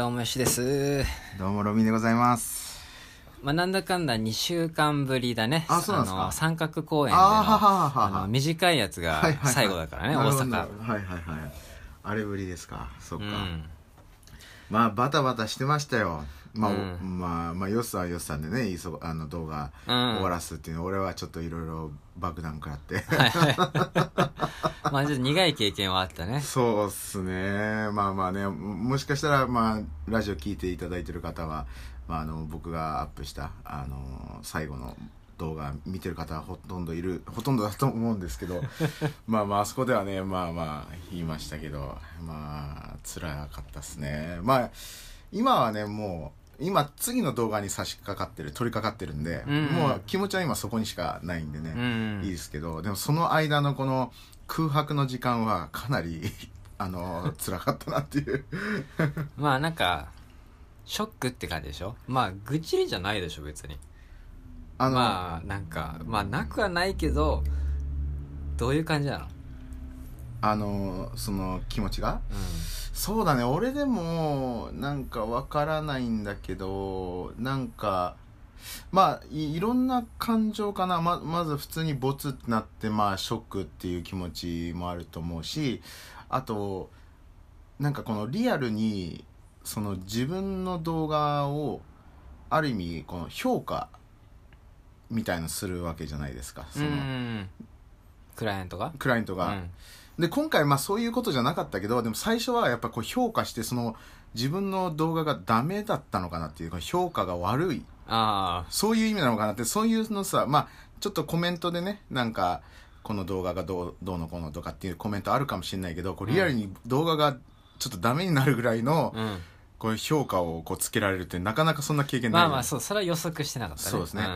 どうもよしです。どうもロビンでございます。まあ、なんだかんだ2週間ぶりだね。あそうなんですか？の三角公演でのあーははははあの短いやつが最後だからね、大阪。なるほどはいはいはい。あれぶりですか。そっか。うん。まあバタバタしてましたよ。まあ、うんまあまあヨスはヨスさんでね、いそあの動画うん終わらすっていうの、俺はちょっといろいろ爆弾食らって。はいはい。まあ、ちょっと苦い経験はあったね。そうっすね。まあまあね、ももしかしたら、まあ、ラジオ聞いていただいてる方は、まあ、あの、僕がアップした、あの、最後の動画見てる方はほとんどいる、ほとんどだと思うんですけど、まあまあ、あそこではね、まあまあ、言いましたけど、まあ、辛かったっすね。まあ、今はね、もう、今、次の動画に差し掛かってる、取り掛かってるんで、うんもう気持ちは今そこにしかないんでね。うん。いいですけどでもその間のこの空白の時間はかなり あの辛かったなっていう まあ、なんか、ショックって感じでしょ？まあ、愚痴りじゃないでしょ、別に。あの、まあ、なんか、まあ、なくはないけど、どういう感じなの？あのその気持ちが？うそうだね。俺でもなんかわからないんだけどなんかまあいいろんな感情かな。ままず普通にボツってなってまあショックっていう気持ちもあると思うしあとなんかこのリアルにその自分の動画をある意味この評価みたいのするわけじゃないですか。そのん。クライアントが？クライアントが、うんで今回まあそういうことじゃなかったけどでも最初はやっぱこう評価してその自分の動画がダメだったのかなっていうか評価が悪いあそういう意味なのかなってそういうのさまあちょっとコメントでねなんかこの動画がどうどうのこうのとかっていうコメントあるかもしれないけどこうリアルに動画がちょっとダメになるぐらいのあ。うん。こういう評価をこうつけられるってなかなかそんな経験ないまあまあ、そう、それは予測してなかったね。そうですね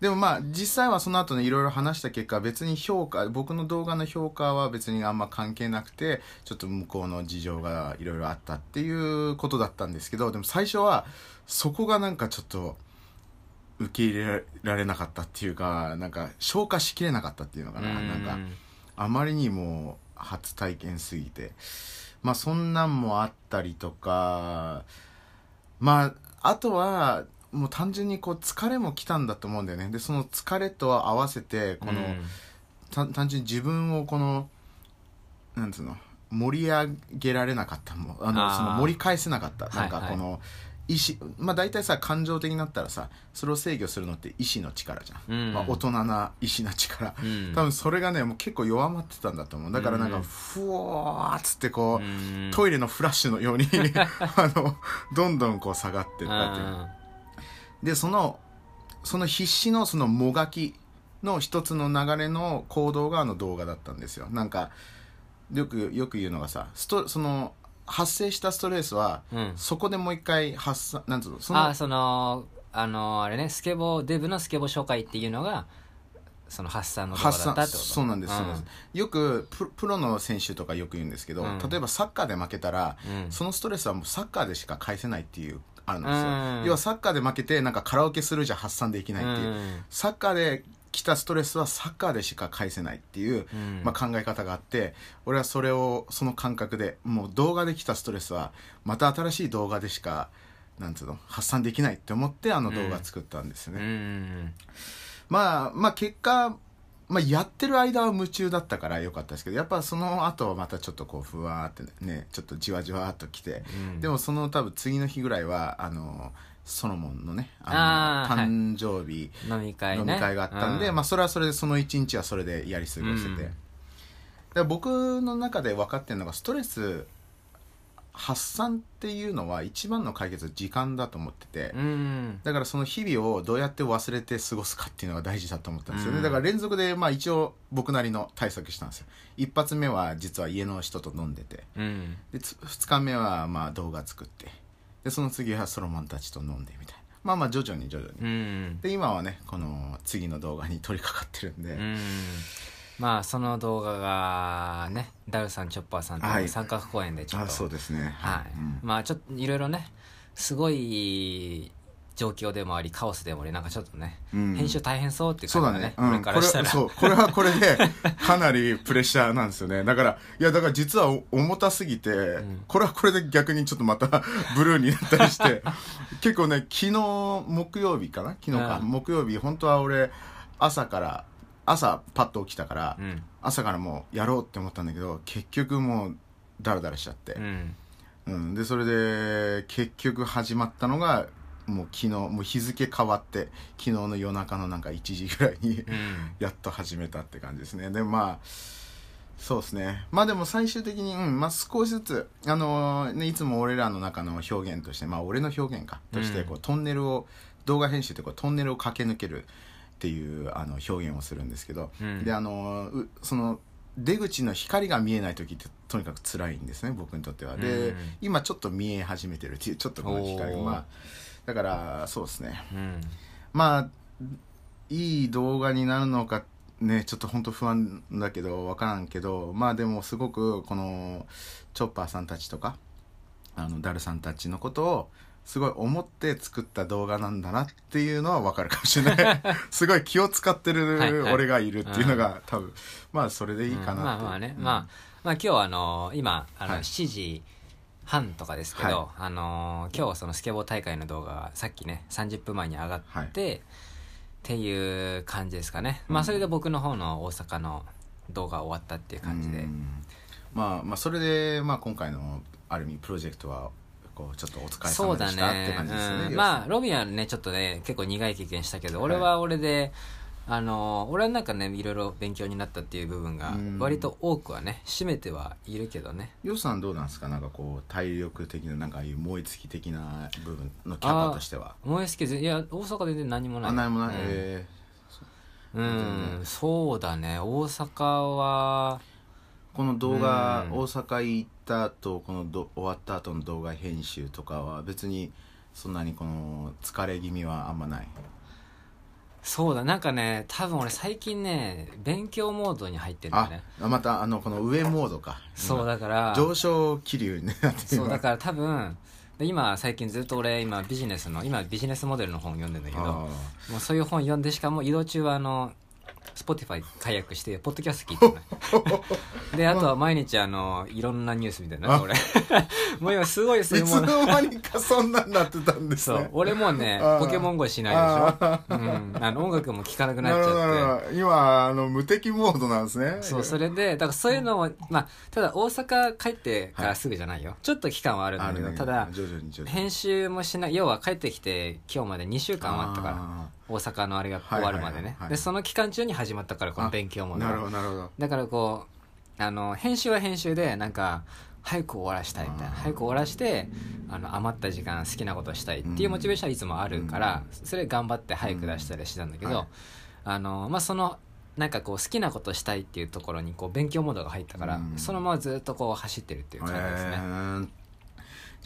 でもまあ実際はその後ねいろいろ話した結果別に評価僕の動画の評価は別にあんま関係なくてちょっと向こうの事情がいろいろあったっていうことだったんですけどでも最初はそこがなんかちょっと受け入れられなかったっていうかなんか消化しきれなかったっていうのかな。うん。なんかあまりにも初体験すぎて。まあそんなんもあったりとかまああとはもう単純にこう疲れも来たんだと思うんだよね。でその疲れと合わせてこの、単純に自分をこのなんつうの盛り上げられなかったもん。あのその盛り返せなかった。なんかはい。はいこの意志まあ大体さ感情的になったらさそれを制御するのって意志の力じゃん、うん。まあ、大人な意志の力、うん。多分それがねもう結構弱まってたんだと思う。だからなんかうん。ふわーっつってこう、うん。トイレのフラッシュのように あのどんどんこう下がってったっていうでそのその必死のそのもがきの一つの流れの行動があの動画だったんですよ。なんかよくよく言うのがさストその発生したストレスは、うん。そこでもう一回発散なんつうのそのあそのあのあれねスケボーデブのスケボー紹介っていうのがその発散の発散そうなんです、そうなんよくププロの選手とかよく言うんですけど、うん。例えばサッカーで負けたら、うん。そのストレスはもうサッカーでしか返せないっていうあるんですよ、うん。要はサッカーで負けてなんかカラオケするじゃ発散できないっていう、うん。サッカーで来たストレスはサッカーでしか返せないっていう、うん。まあ、考え方があって俺はそれをその感覚でもう動画で来たストレスはまた新しい動画でしかなんつうの発散できないって思ってあの動画作ったんですよね、うんまあまあ結果まあ、やってる間は夢中だったから良かったですけどやっぱその後はまたちょっとこうふわーってねちょっとじわじわーっときて、うん。でもその多分次の日ぐらいはあのソロモンのねあの誕生日、飲み会ね。飲み会があったんで、うまあそれはそれでその一日はそれでやり過ごして。て、うん。僕の中で分かってるのがストレス発散っていうのは一番の解決は時間だと思ってて、うん。だからその日々をどうやって忘れて過ごすかっていうのが大事だと思ったんですよね、うん。だから連続でまあ一応僕なりの対策したんですよ。一発目は実は家の人と飲んでて。うん。でつ2日目はまあ動画作って。でその次はソロモンたちと飲んでみたいな。まあまあ徐々に徐々に、うん。で今はねこの次の動画に取り掛かってるんで、うんまあその動画がねダルさんチョッパーさんとはい。三角公演でちょっと。あそうですね。はい、うん。まあちょっといろいろねすごい状況でもありカオスでもありなんかちょっとね、うん。編集大変そうっていうそう感じがね、だね。うん。俺からしたら。これ、そう。これはこれで、かなりプレッシャーなんですよね。だから、いや、だから実はお重たすぎて、ん。これはこれで逆にちょっとまた ブルーになったりして、結構ね、昨日、木曜日かな？昨日か。うん。木曜日、本当は俺、朝から、朝パッと起きたから、うん。朝からもうやろうって思ったんだけど、結局もう、ダラダラしちゃって。うん。うん、でそれで結局始まったのがもう昨日もう日付変わって昨日の夜中のなんか1時ぐらいにうん。やっと始めたって感じですね。でまあそうですね。まあでも最終的に、うん。まあ、少しずつあのーねいつも俺らの中の表現としてまあ俺の表現か。としてこう、トンネルを動画編集ってこうトンネルを駆け抜けるっていうあの表現をするんですけど、うん。であのその出口の光が見えない時ってとにかく辛いんですね僕にとっては。で、うん。今ちょっと見え始めてるっていうちょっとこの光が。まあだからそうですね。うん。まあいい動画になるのかねちょっと本当不安だけど分からんけどまあでもすごくこのチョッパーさんたちとかあのダルさんたちのことをすごい思って作った動画なんだなっていうのは分かるかもしれない。すごい気を使ってるはいはい。俺がいるっていうのが多分まあそれでいいかなうんまあまあね、うん。まあまあ今日はあの今あのはい。7時半とかですけど、はい。あの今日はそのスケボー大会の動画がさっきね30分前に上がって、っていう感じですかね、まあそれで僕の方の大阪の動画終わったっていう感じで、うん。まあまあそれで、まあ、今回のある意味プロジェクトはこうちょっとお疲れ様でしたってね感じですよねうん、まあロビンはねちょっとね結構苦い経験したけど、はい。俺は俺であの俺はなんかねいろいろ勉強になったっていう部分がうん。割と多くはね占めてはいるけどね。ヨウさんどうなんですか？なんかこう体力的ななんかああいう燃え尽き的な部分のキャパとしては。燃え尽きずいや大阪で全然何もない。あないもない、うん。えうん、そうだね。大阪はーこの動画、うん。大阪行った後このど終わった後の動画編集とかは別にそんなにこの疲れ気味はあんまない。そうだなんかね多分俺最近ね勉強モードに入ってるんだあねまたあのこの上モードか。そうだから上昇気流になってそうだから多分で今最近ずっと俺今ビジネスの今ビジネスモデルの本読んでんだけどあもうそういう本読んでしかも移動中はあの Spotify 解約してポッドキャスト聞いてるの であとは毎日あのいろんなニュースみたいなあ。俺 もう今すごいそういついうものの間にかそんなんなってたんですね。そう。俺もうねポケモン GO しないでしょ、うん、あの音楽も聴かなくなっちゃって。今あの無敵モードなんですね。そうそれでだからそういうのもまあただ大阪帰ってからすぐじゃないよ、ちょっと期間はあるんだけど、ただ編集もしない。要は帰ってきて今日まで2週間あったから。あ大阪のあれが終わるまでね、でその期間中に始まったからこの勉強もーなるほどなるほど。だからこうあの編集は編集でなんか早く終わらしたいみたいな。早く終わらしてあの余った時間好きなことしたいっていうモチベーションはいつもあるから、それ頑張って早く出したりしてたんだけど、うん。はい。あのまあそのなんかこう好きなことしたいっていうところにこう勉強モードが入ったから、うん。そのままずっとこう走ってるっていう感じですね、えー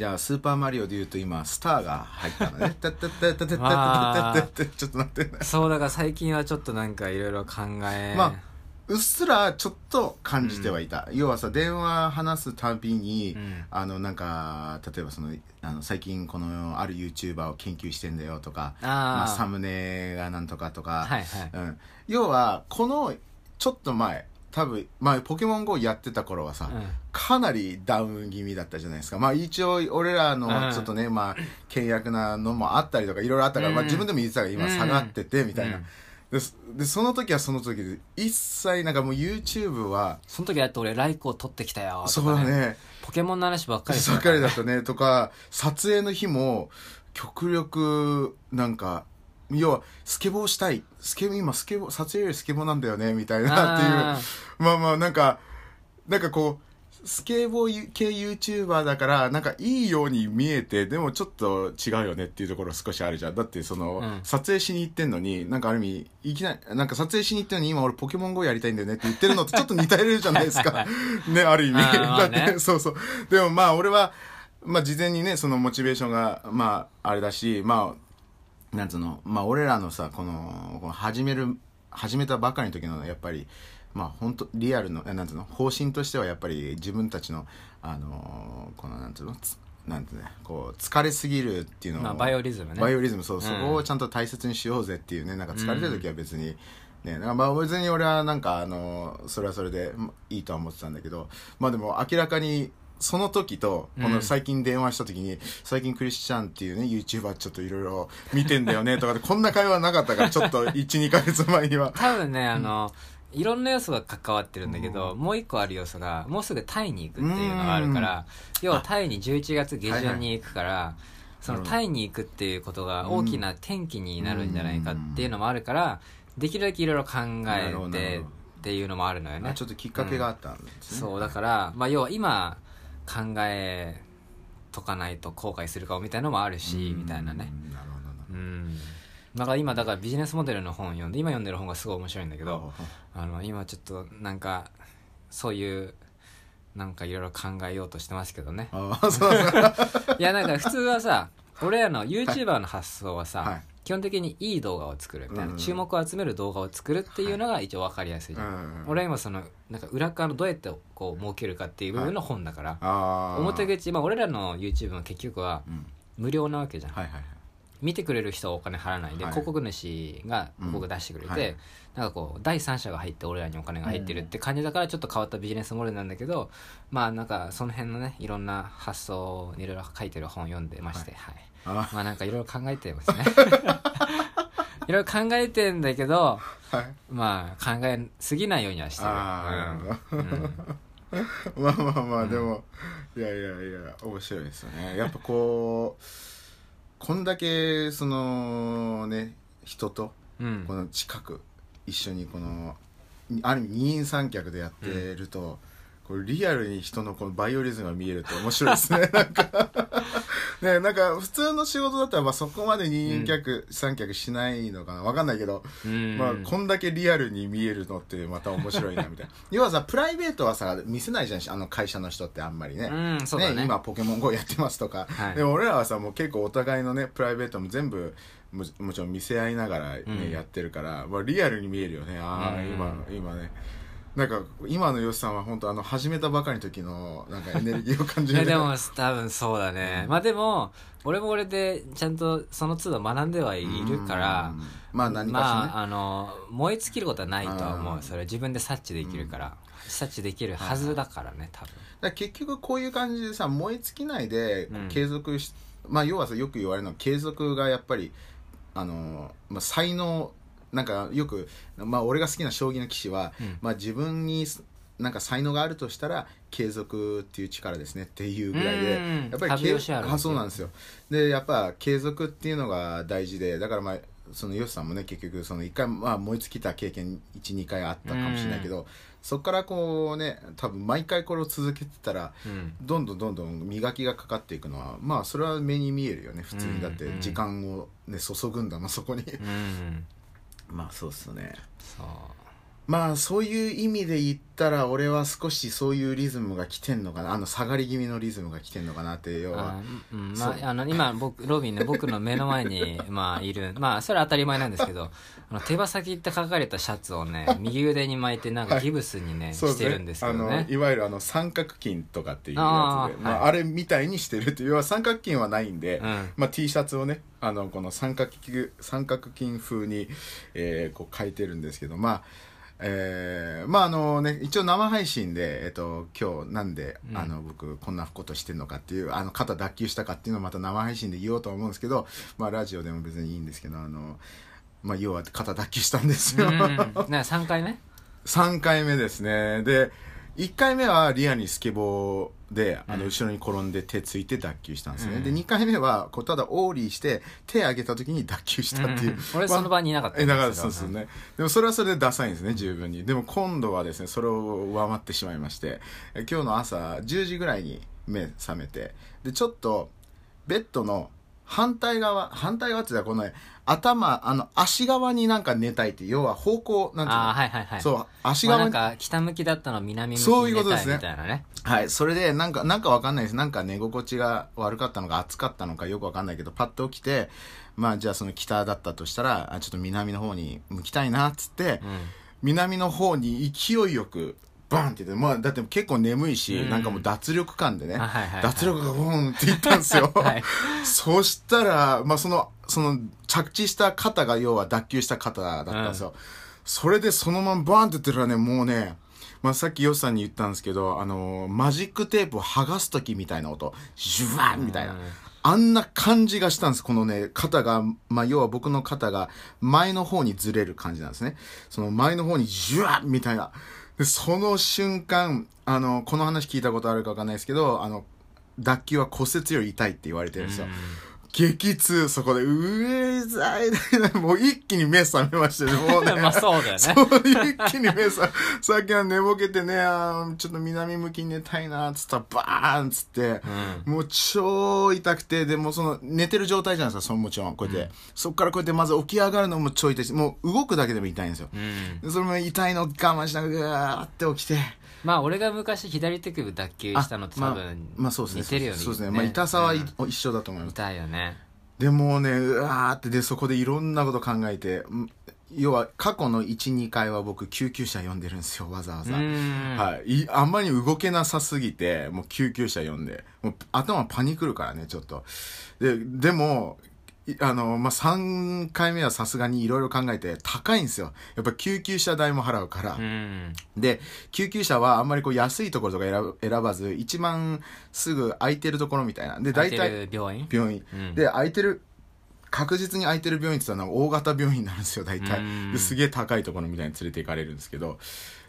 じゃあ、スーパーマリオで言うと今、スターが入ったのね。たたたたたたたちょっと待って、そう、だから最近はちょっとなんかいろいろ考え。まあ、うっすらちょっと感じてはいた。うん、要はさ、電話話すたびに、うん、あの、なんか、例えばその、あの最近このある YouTuber を研究してんだよとか、あまあ、サムネがなんとかとか、はいはいうん、要は、このちょっと前、多分、まあ、ポケモン GO やってた頃はさ、うん。かなりダウン気味だったじゃないですか。まあ一応俺らうん。のちょっとね、まあ契約なのもあったりとかいろいろあったから、うん。まあ自分でも言ってたから今下がっててみたいな。うん。でで、その時はその時で一切なんかもう YouTube は、その時だって俺ライクを取ってきたよとか、そうだね、ポケモンの話ばっかりばっかりだったねとか、撮影の日も極力なんか、要はスケボーしたい。スケボー、今スケボー、撮影よりスケボーなんだよね、みたいなっていう。あまあまあなんかなんかこうスケボー系 YouTuber だからなんかいいように見えてでもちょっと違うよね。っていうところ少しあるじゃん。だってその、うん。撮影しに行ってんのになんかある意味いきなりなんか撮影しに行ってんのに今俺ポケモン GO やりたいんだよね。って言ってるのと ちょっと似てるじゃないですか。ねある意味。だってそうそう。でもまあ俺はまあ事前にねそのモチベーションがまああれだしまあなんつうの、まあ、俺らのさこのこの始める始めたばかりの時のやっぱりまあ本当リアルのえなんつうの方針としてはやっぱり自分たちのあのーこのなんつうのつなんてねこう疲れすぎるっていうのを、まあ、バイオリズムね。バイオリズムそう、ん。そこをちゃんと大切にしようぜっていうねなんか疲れてる時は別に、ね、なんかまあ別に俺はなんかあのそれはそれでまいいとは思ってたんだけどまあでも明らかにその時とこの最近電話した時に、最近クリスチャンっていうね YouTuber ちょっといろいろ見てんだよねとかでこんな会話なかったからちょっと 12ヶ月前には。多分ねあの、いろんな要素が関わってるんだけど、もう一個ある要素がもうすぐタイに行くっていうのがあるから要はタイに11月下旬に行くから、そのタイに行くっていうことが大きな転機になるんじゃないかっていうのもあるから、できるだけいろいろ考えてっていうのもあるのよね。あちょっときっかけがあったんですね、そうだから、まあ、要は今考えとかないと後悔するかもみたいなのもあるしみたいなね。うんなるほど。うん。だから今だからビジネスモデルの本読んで今読んでる本がすごい面白いんだけどああの今ちょっとなんかそういうなんかいろいろ考えようとしてますけどね。ああそう。なんだいやなんか普通はさ俺らの YouTuber の発想はさ、はい基本的にいい動画を作るみたいな、うん。注目を集める動画を作るっていうのが一応分かりやすいじゃん、うん。俺は今そのなんか裏側のどうやってこう儲けるかっていう部分の本だから、あー。表口、まあ、俺らの YouTube も結局はうん。無料なわけじゃん、はいはいはい。見てくれる人はお金払わないで、はい。広告主が広告出してくれて、うん。はい。なんかこう第三者が入って俺らにお金が入ってるって感じだからちょっと変わったビジネスモデルなんだけどまあなんかその辺のねいろんな発想をいろいろ書いてる本読んでまして、はい。あまあなんかいろいろ考えてますね。いろいろ考えてんだけどはい。まあ考えすぎないようにはしてる。あーうん。うん。まあまあまあでも、いやいやいや面白いですよね。やっぱこうこんだけそのね人とうん。この近く一緒にこのある意味二人三脚でやってると、これリアルに人のこのバイオリズムが見えると面白いですね。なんか。ねなんか普通の仕事だったらまあそこまで二人脚、三脚しないのかな。わかんないけど、うん。まあ、こんだけリアルに見えるのってまた面白いなみたいな。要はさプライベートはさ見せないじゃんあの会社の人ってあんまりね,、うんそうだね。今ポケモン GO やってますとか、はい。でも俺らはさもう結構お互いのねプライベートも全部ももちろん見せ合いながら、ねうん。やってるから、まあ、リアルに見えるよね。ああ、うん。今今ねなんか今のよしさんは本当あの始めたばかりの時のなんかエネルギーを感じる。でも多分そうだね、まあでも俺も俺でちゃんとその都度学んではいるからうん。まあ何かしらね、まああの燃え尽きることはないとは思う。うん。それは自分で察知できるから、察知できるはずだからね多分。だ結局こういう感じでさ燃え尽きないでうん。継続し、まあ要はさよく言われるのは継続がやっぱりあの、まあ、才能なんかよく、まあ、俺が好きな将棋の棋士は、うん。まあ、自分になんか才能があるとしたら継続っていう力ですねっていうぐらいでうん。やっぱり羽生善治あそうなんですよ。でやっぱ継続っていうのが大事でだからまあそのヨシさんもね結局その一回、まあ、燃え尽きた経験12回あったかもしれないけど、そこからこうね多分毎回これを続けてたらうん。どんどんどんどん磨きがかかっていくのはまあそれは目に見えるよね普通うん。にだってうん。時間を、ね、注ぐんだなそこに。うんまあそうっすね。そうまあそういう意味で言ったら俺は少しそういうリズムが来てんのかな。あの下がり気味のリズムが来てんのかなって要は。あうまあ、あの今僕ロビンね僕の目の前に、まあ、いる。まあそれは当たり前なんですけど あの手羽先って書かれたシャツをね 右腕に巻いてなんかギブスにね、そうしてるんですけどあのねいわゆるあの三角筋とかっていうやつであーまあ、はい。あれみたいにしてるっていう要は三角筋はないんで、うん。まあ、T シャツをねあのこの三角筋三角筋風に、えーこう書いてるんですけどまあえーまああのね一応生配信で、えっと今日なんで、うん。あの僕こんなことしてんのかっていうあの肩脱臼したかっていうのをまた生配信で言おうとは思うんですけど、まあ、ラジオでも別にいいんですけどあの、まあ、要は肩脱臼したんですよ、うん。なんか3回目？3回目ですね。で1回目はリアにスケボーであのうん。後ろに転んで手ついて脱臼したんですね、うん。で2回目はこうただオーリーして手上げた時に脱臼したっていう、うん。俺その場にいなかったえだからんそうですよね。でもそれはそれでダサいんですね十分に。でも今度はですねそれを上回ってしまいましてえ今日の朝10時ぐらいに目覚めてでちょっとベッドの反対側反対側って言ったらこのね頭あの足側になんか寝たいって要は方向なんていうの？ああはいはいはい。そう足まあ、なんか北向きだったの南向きそういうに寝たいことですね。みたいなね。はい、それで、なんか、なんかわかんないです。なんか寝心地が悪かったのか、暑かったのか、よくわかんないけど、パッと起きて、まあ、じゃあその北だったとしたら、あちょっと南の方に向きたいな、っつって、うん。南の方に勢いよく、バンって言って、まあ、だって結構眠いし、うんなんかもう脱力感でね、あはいはいはい脱力がボーンって言ったんですよ。はいそしたら、まあ、その、その、着地した肩が要は脱臼した肩だったんですよ。それでそのままバーンって言ってたらね、もうね、まあ、さっきヨシさんに言ったんですけど、あのマジックテープを剥がす時みたいな音、ジュワーみたいなうん。あんな感じがしたんです。このね、肩が、まあ、要は僕の肩が前の方にずれる感じなんですね。その前の方にジュワーみたいな。で、その瞬間、あの、この話聞いたことあるかわかんないですけど、あの、脱臼は骨折より痛いって言われてるんですよ。激痛、そこで、うえざいだいもう一気に目覚めましたね、もうね。まあそうだよねそう一気に目覚め、さっきは寝ぼけてね、あーちょっと南向きに寝たいな、つったらバーンっつって、もう超痛くて、でもその寝てる状態じゃないですか、そのもちろん、こうやって。そっからこうやってまず起き上がるのも超痛いし、もう動くだけでも痛いんですよ。うんでそれも痛いの我慢しながら、ぐわーって起きて。まあ俺が昔左手首脱臼したのと多まあ分まあそうですね。似てるよねそうですね。まあ痛さはうんい一緒だと思います。痛いよねでもうね、うわーって、で、そこでいろんなこと考えて、ん要は過去の1、2回は僕救急車呼んでるんですよ、わざわざ。うんはい。いあんまり動けなさすぎて、もう救急車呼んで、もう頭パニクるからね、ちょっと。で、でも、いあの、まあ、3回目はさすがにいろいろ考えて高いんですよ。やっぱ救急車代も払うから。うん。で、救急車はあんまりこう安いところとか選ばず、一番すぐ空いてるところみたいな。で、大体、空いてる病院？病院、うん。で空いてる確実に空いてる病院って言ったら大型病院なんですよ大体。すげえ高いところみたいに連れて行かれるんですけど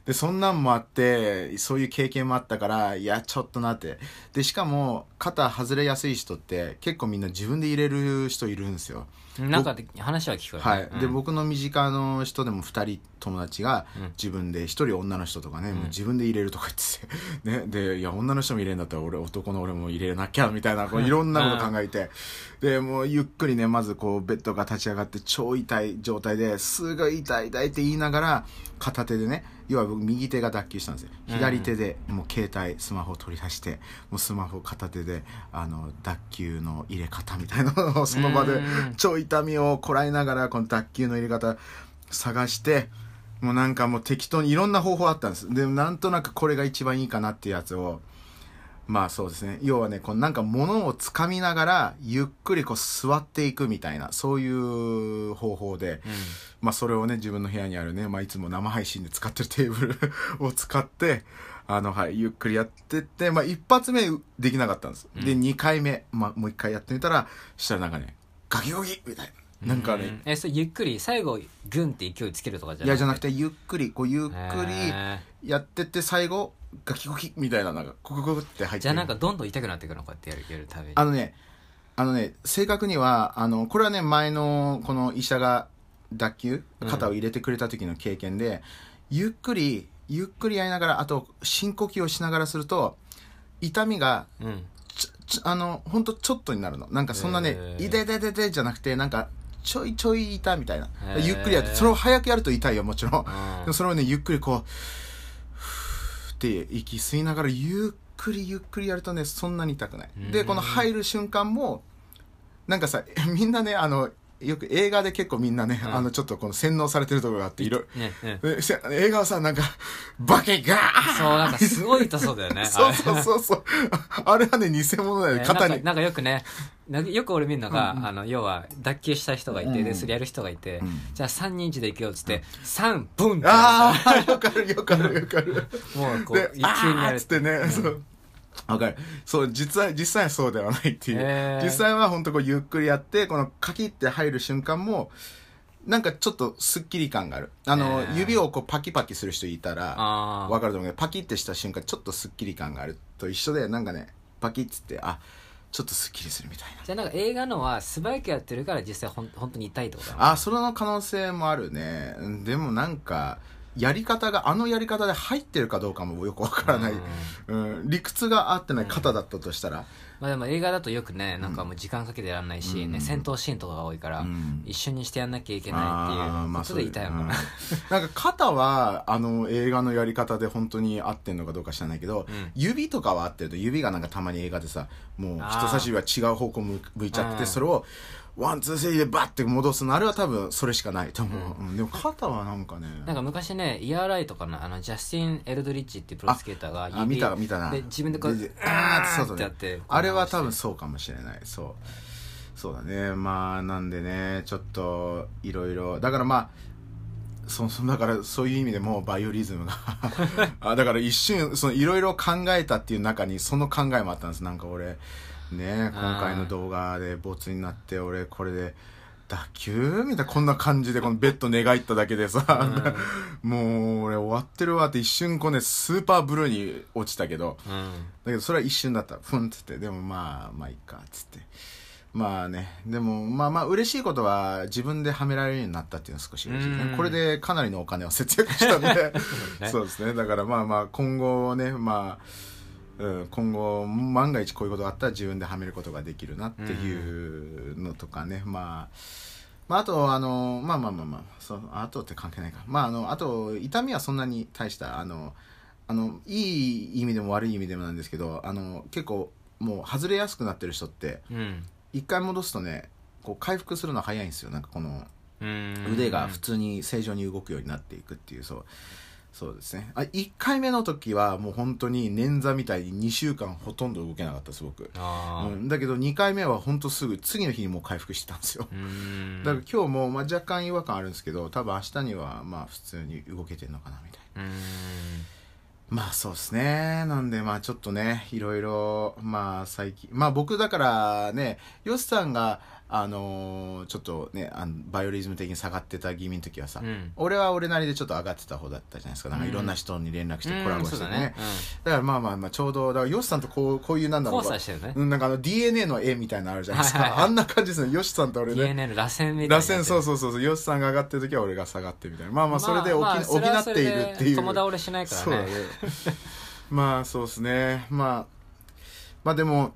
でそんなんもあってそういう経験もあったからいやちょっとなって。でしかも肩外れやすい人って結構みんな自分で入れる人いるんですよ。なん。かで話は聞くよねはい、でうん。僕の身近の人でも2人友達がうん。自分で1人女の人とかね、もう自分で入れるとか言ってて、ね、でいや女の人も入れるんだったら俺男の俺も入れなきゃみたいなこういろんなこと考えて、でもうゆっくりねまずこうベッドが立ち上がって超痛い状態ですごい痛い痛いって言いながら片手でね要は僕右手が脱臼したんですよ。左手でもう携帯スマホを取り出してもうスマホ片手であの脱臼の入れ方みたいなのをその場でうん。超痛みをこらえながらこの脱臼の入れ方探してもうなんかもう適当にいろんな方法あったんです。でなんとなくこれが一番いいかなっていうやつをまあそうですね。要はねこうなんか物をつかみながらゆっくりこう座っていくみたいなそういう方法で、まあそれをね自分の部屋にあるね、まあ、いつも生配信で使ってるテーブル を使ってあのはいゆっくりやってって、まあ、一発目できなかったんです、で2回目、まあ、もう一回やってみたらしたらなんかねガキゴキみたいな。なんかね、うんえそれゆっくり最後グンって勢いつけるとかじゃいやじゃなくててゆっくりこうゆっくりへやってって最後ガキゴキみたいななんかコクコクって入って。ーじゃあなんかどんどん痛くなっていくの？こうやってやるやるたびにあのねあのね正確にはあのこれはね前のこの医者が脱臼肩を入れてくれた時の経験で、ゆっくりゆっくりやりながらあと深呼吸をしながらすると痛みがうんあの本当ちょっとになるの。なんかそんなね痛い痛い痛い痛いじゃなくてなんかちょいちょい痛いみたいな。ゆっくりやってそれを早くやると痛いよもちろん。うん。でもそれをねゆっくりこうふーって息吸いながらゆっくりゆっくりやるとねそんなに痛くない。でうん。この入る瞬間もなんかさみんなねあのよく映画で結構みんなね、うん。あのちょっとこの洗脳されてるところがあっていろねね。でせ映画はさなんかバケガーそうなんかすごい痛そうだよね そうそうそうそう。あれ。はね偽物だよねね肩に。なんかよくねよく俺見るのが、うんうん。あの要は脱臼した人がいて、うんでそれやる人がいて、うん。じゃあ3人一で行くよっつって、3ブンってああよくあるよくあるよくある。もうこうで急にやるっつってね、そうわかる。そう実際実際はそうではないっていう、へー。実際は本当こうゆっくりやってこのカキって入る瞬間もなんかちょっとスッキリ感がある。あの、へー。指をこうパキパキする人いたらあわかると思うけどパキってした瞬間ちょっとスッキリ感があると一緒でなんかねパキッつってあちょっとスッキリするみたいな。じゃあなんか映画のは素早くやってるから実際ほん本当に痛いってことだな。あそれの可能性もあるね。うんでもなんかやり方があのやり方で入ってるかどうかもよくわからない、うん、理屈があってない方だったとしたら、まあでも映画だとよくねなんかもう時間かけてやらないし、うん。ね戦闘シーンとかが多いから、うん。一緒にしてやんなきゃいけないっていう。ことで痛いのかな、うん。なんか肩はあの映画のやり方で本当に合ってんのかどうか知らないけど、うん。指とかは合ってると指がなんかたまに映画でさもう人差し指は違う方向向向いちゃってそれを one two three でバッて戻すのあれは多分それしかないと思う、うん。でも肩はなんかね。なんか昔ね Yeah Right とかのあのジャスティン・エルドリッジっていうプロスケーターがあ見た見たな。で自分でこうあーそうそうってやってあれは多分そうかもしれない。そう。そうだね。まあなんでねちょっといろいろ。だからまあそそだからそういう意味でもバイオリズムが。あだから一瞬そのいろいろ考えたっていう中にその考えもあったんです。なんか俺ね今回の動画でボツになって俺これで打球みたいなこんな感じでこのベッド寝返っただけでさ、もう俺終わってるわって一瞬こうねスーパーブルーに落ちたけど。うん。だけどそれは一瞬だった。ふんっつって。でもまあまあいいかっつって。まあね。でもまあまあ嬉しいことは自分ではめられるようになったっていうのは少し嬉しいね。これでかなりのお金を節約したんで。ね。そうですね。だからまあまあ今後ねまあうん、今後万が一こういうことがあったら自分ではめることができるなっていうのとかね、まあまあ、あとあのまあまあまあまあそうあとって関係ないか。まああのあと痛みはそんなに大したあのあのいい意味でも悪い意味でもなんですけどあの結構もう外れやすくなってる人ってうん。一回戻すとねこう回復するの早いんですよ。なんかこのうん。腕が普通に正常に動くようになっていくっていうそうそうですね。あ1回目の時はもう本当に捻挫みたいに2週間ほとんど動けなかったすごうん、だけど2回目は本当すぐ次の日にもう回復してたんですよ。うん。だから今日も、まあ、若干違和感あるんですけど多分明日にはまあ普通に動けてるのかなみたいな。うん。まあそうですね。なんでまあちょっとね、いろいろ、まあ最近、まあ僕だからね、ヨシさんが、あのーちょっとねあの、バイオリズム的に下がってた気味の時はさ、うん。俺は俺なりでちょっと上がってた方だったじゃないですか。なんかいろんな人に連絡してコラボして。ね。だね。だからまあまあまあちょうど、だからヨシさんとこう、こういうなんだろう。交差してるね。うん、なんかあの DNA の絵みたいなのあるじゃないですか。はいはいはい。あんな感じですね。ヨシさんと俺ね。DNA の螺旋みたいな螺旋そうそうそうそう。ヨシさんが上がってる時は俺が下がってみたいなまあまあそれで補,、補っているっていう。友倒れしないからね。そう。だねまあそうですね。まあまあでも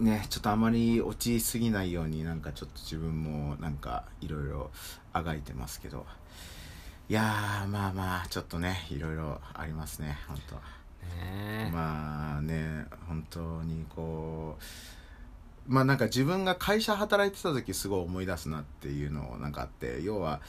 ねちょっとあまり落ちすぎないようになんかちょっと自分もなんかいろいろあがいてますけど。いやーまあまあちょっとねいろいろありますね本当。ねまあね本当にこうまあなんか自分が会社働いてた時すごい思い出すなっていうのをなんかあって要は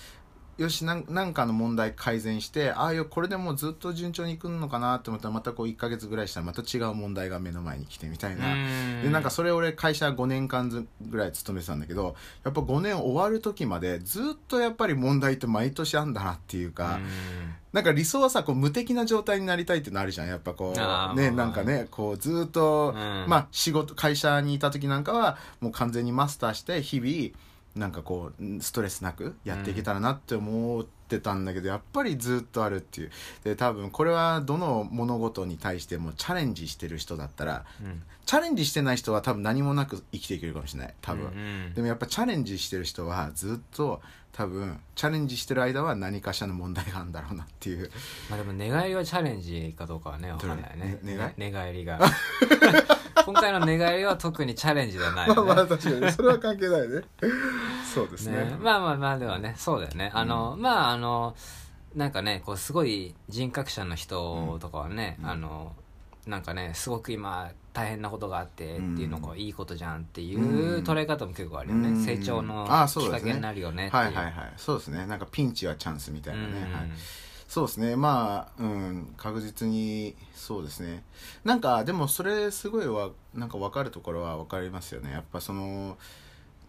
よしなんなんかの問題改善してああよこれでもうずっと順調にいくのかなって思ったらまたこう1ヶ月ぐらいしたらまた違う問題が目の前に来てみたいな、うん。でなんかそれ俺会社5年間ずぐらい勤めてたんだけどやっぱ5年終わる時までずっとやっぱり問題って毎年あんだなっていうか、なんか理想はさこう無敵な状態になりたいってのあるじゃん。やっぱこうねなんかねこうずっと、うん。まあ仕事会社にいた時なんかはもう完全にマスターして日々なんかこうストレスなくやっていけたらなって思ってたんだけど、やっぱりずっとあるっていう。で多分これはどの物事に対してもチャレンジしてる人だったらうん。チャレンジしてない人は多分何もなく生きていけるかもしれない。多分、うんでもやっぱチャレンジしてる人はずっと多分チャレンジしてる間は何かしらの問題があるんだろうなっていう。まあでも寝返りはチャレンジかどうかはねわかんないね。ね寝返りが 今回の寝返りは特にチャレンジではないまあまあ確かに。それは関係ないね。そうですね。ね、まあまあまあでもね。そうだよね。あの、まああのなんかねこうすごい人格者の人とかはね、うん。あのなんかねすごく今大変なことがあってっていうのうん。がいいことじゃんっていううん。捉え方も結構あるよね、うん。成長のきっかけになるよねっていう。はいはいはい。そうですね。なんかピンチはチャンスみたいなね、うん。はい、そうですね。まあうん確実にそうですね。なんかでもそれすごいわなんか分かるところは分かりますよね。やっぱその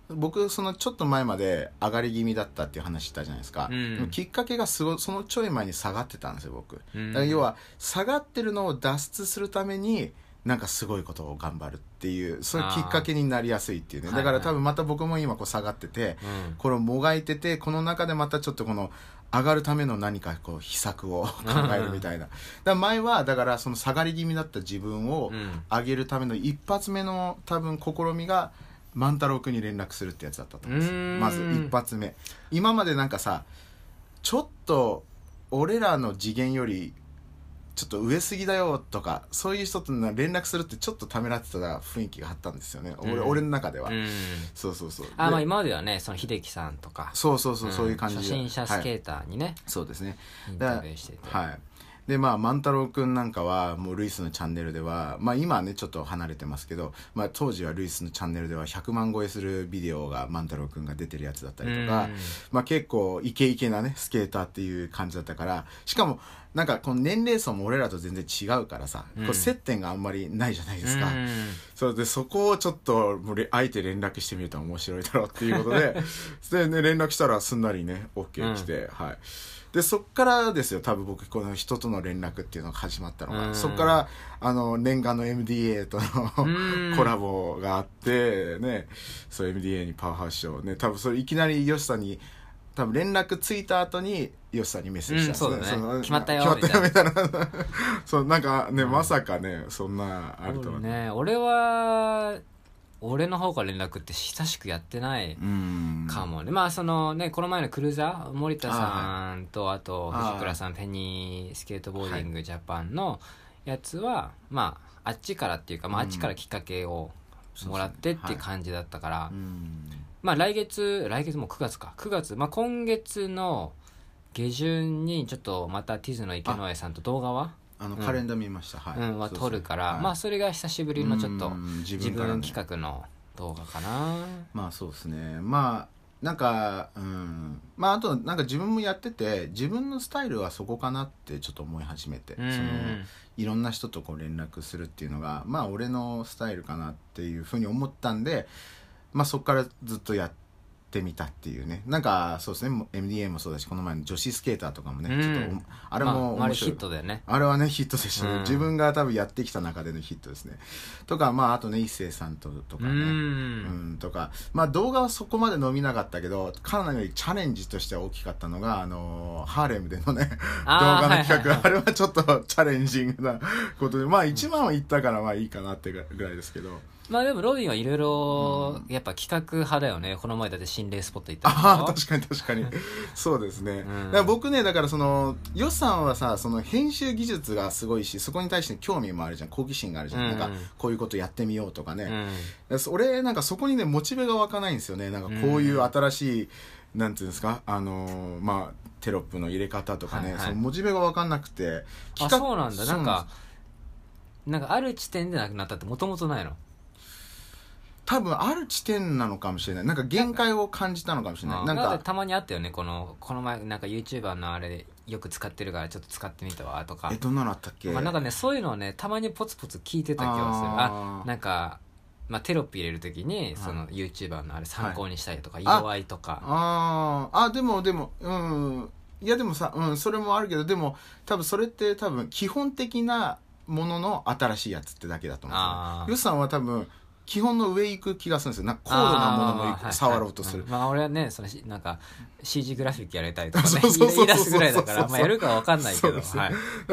僕そのちょっと前まで上がり気味だったっていう話したじゃないですか、うん。きっかけがすごそのちょい前に下がってたんですよ僕、うん。だから要は下がってるのを脱出するためになんかすごいことを頑張るっていうそういうきっかけになりやすいっていうね。だから多分また僕も今こう下がってて、うん。これをもがいててこの中でまたちょっとこの上がるための何かこう秘策を考えるみたいな。だ前はだからその下がり気味だった自分をうん。上げるための一発目の多分試みが万太郎君に連絡するってやつだったと思うんですまず一発目。今までなんかさちょっと俺らの次元よりちょっと上すぎだよとかそういう人とな連絡するってちょっとためらってた雰囲気があったんですよね、俺うん。俺の中では、うん。そうそうそう。あまあで今まではねその秀樹さんとか。そうそうそう、んそういう感じで。初心者スケはいーターにね、そうですね。インタビューしてて、はい。でまあ万太郎くんなんかはもうルイスのチャンネルではまあ今はねちょっと離れてますけど、まあ、当時はルイスのチャンネルでは100万超えするビデオが万太郎くんが出てるやつだったりとか、うん。まあ、結構イケイケなねスケーターっていう感じだったからしかもなんかこの年齢層も俺らと全然違うからさ、うん。こう接点があんまりないじゃないですか、うん。そうでそこをちょっとあえて連絡してみると面白いだろうっていうことで。で、ね、連絡したらすんなりね OK 来て、はい。でそっからですよ多分僕この人との連絡っていうのが始まったのが、うん。そっからあの念願の MDA とのうん。コラボがあってねそう MDA にパワーハウスショーね多分それいきなりヨシさんに多分連絡ついた後にヨシさんにメッセージしたうんそうだね。の決まったよ決まったよみたいな。そうなんかね、まさかねそんなあるとはね。俺は俺の方から連絡って親しくやってないうん。かもね、まあそのねこの前のクルーザー森田さんとあとはい藤倉さんペニースケートボーディングジャパンのやつは、まああっちからっていうか、まあ、あうん。っちからきっかけをもらってっていう感じだったから、うんまあ来月来月もう9月か。9月、まあ、今月の下旬にちょっとまたティズの池上さんと動画は、うんあのカレンダー見ました、はい、うん、は撮るから、はい。まあそれが久しぶりのちょっとうん。自自分企画の動画かな。まあそうですね。まあなんかうん。まああとなんか自分もやってて自分のスタイルはそこかなってちょっと思い始めて、うん。そのいろんな人とこう連絡するっていうのがまあ俺のスタイルかなっていうふうに思ったんでまあそこからずっとやってみたっていうね。なんかそうですね。も MDA もそうだしこの前の女子スケーターとかもね、うん。ちょっとおあれまもあ、あれヒ面白い。ットだよね。あれはねヒットでしたね、うん。自分が多分やってきた中でのヒットですね。とかまああとね一星さんととかね。うん。うんとか。まあ動画はそこまで伸びなかったけどかなりチャレンジとしては大きかったのがあのハーレムでのね動あー画の企画、はい。はいはいあれはちょっとチャレンジングなことでまあ1万はいったからまあいいかなってぐらいですけど。まあでもロビンはいろいろやっぱ企画派だよね。この前だって心霊スポット行ったああ確かに確かに。そうですね、うん。だから僕ねだからその予算はさその編集技術がすごいしそこに対して興味もあるじゃん。好奇心があるじゃん、うん。なんかこういうことやってみようとかね、うん。俺なんかそこにねモチベが湧かないんですよね。なんかこういう新しい、なんていうんですか？あのーまあテロップの入れ方とかね、はいはい。そのモチベが湧かんなくてあそうなんだ。なんかなんかある地点でなくなったってもともとないの？多分ある地点なのかもしれない。なんか限界を感じたのかもしれない。なんかたまにあったよね。このこの前なんか YouTuber のあれでよく使ってるからちょっと使ってみたわとか。えどんなのあったっけ？まあ、なんかねそういうのをねたまにポツポツ聞いてた気がする。あなんか、まあ、テロップ入れるときに、い。その YouTuber のあれ参考にしたりとか、い。色合いとか。あー。あでもでもうん。いやでもさ、うん、それもあるけどでも多分それって多分基本的なものの新しいやつってだけだと思うんですよヨシさんは多分基本の上行く気がするんですよ。なんか高度なものも触ろうとする。まあ俺はねそのしなんか CG グラフィックやりたいとかね そうそうそうそう言い出すぐらいだから、まあ、やるかわかんないけど、はい、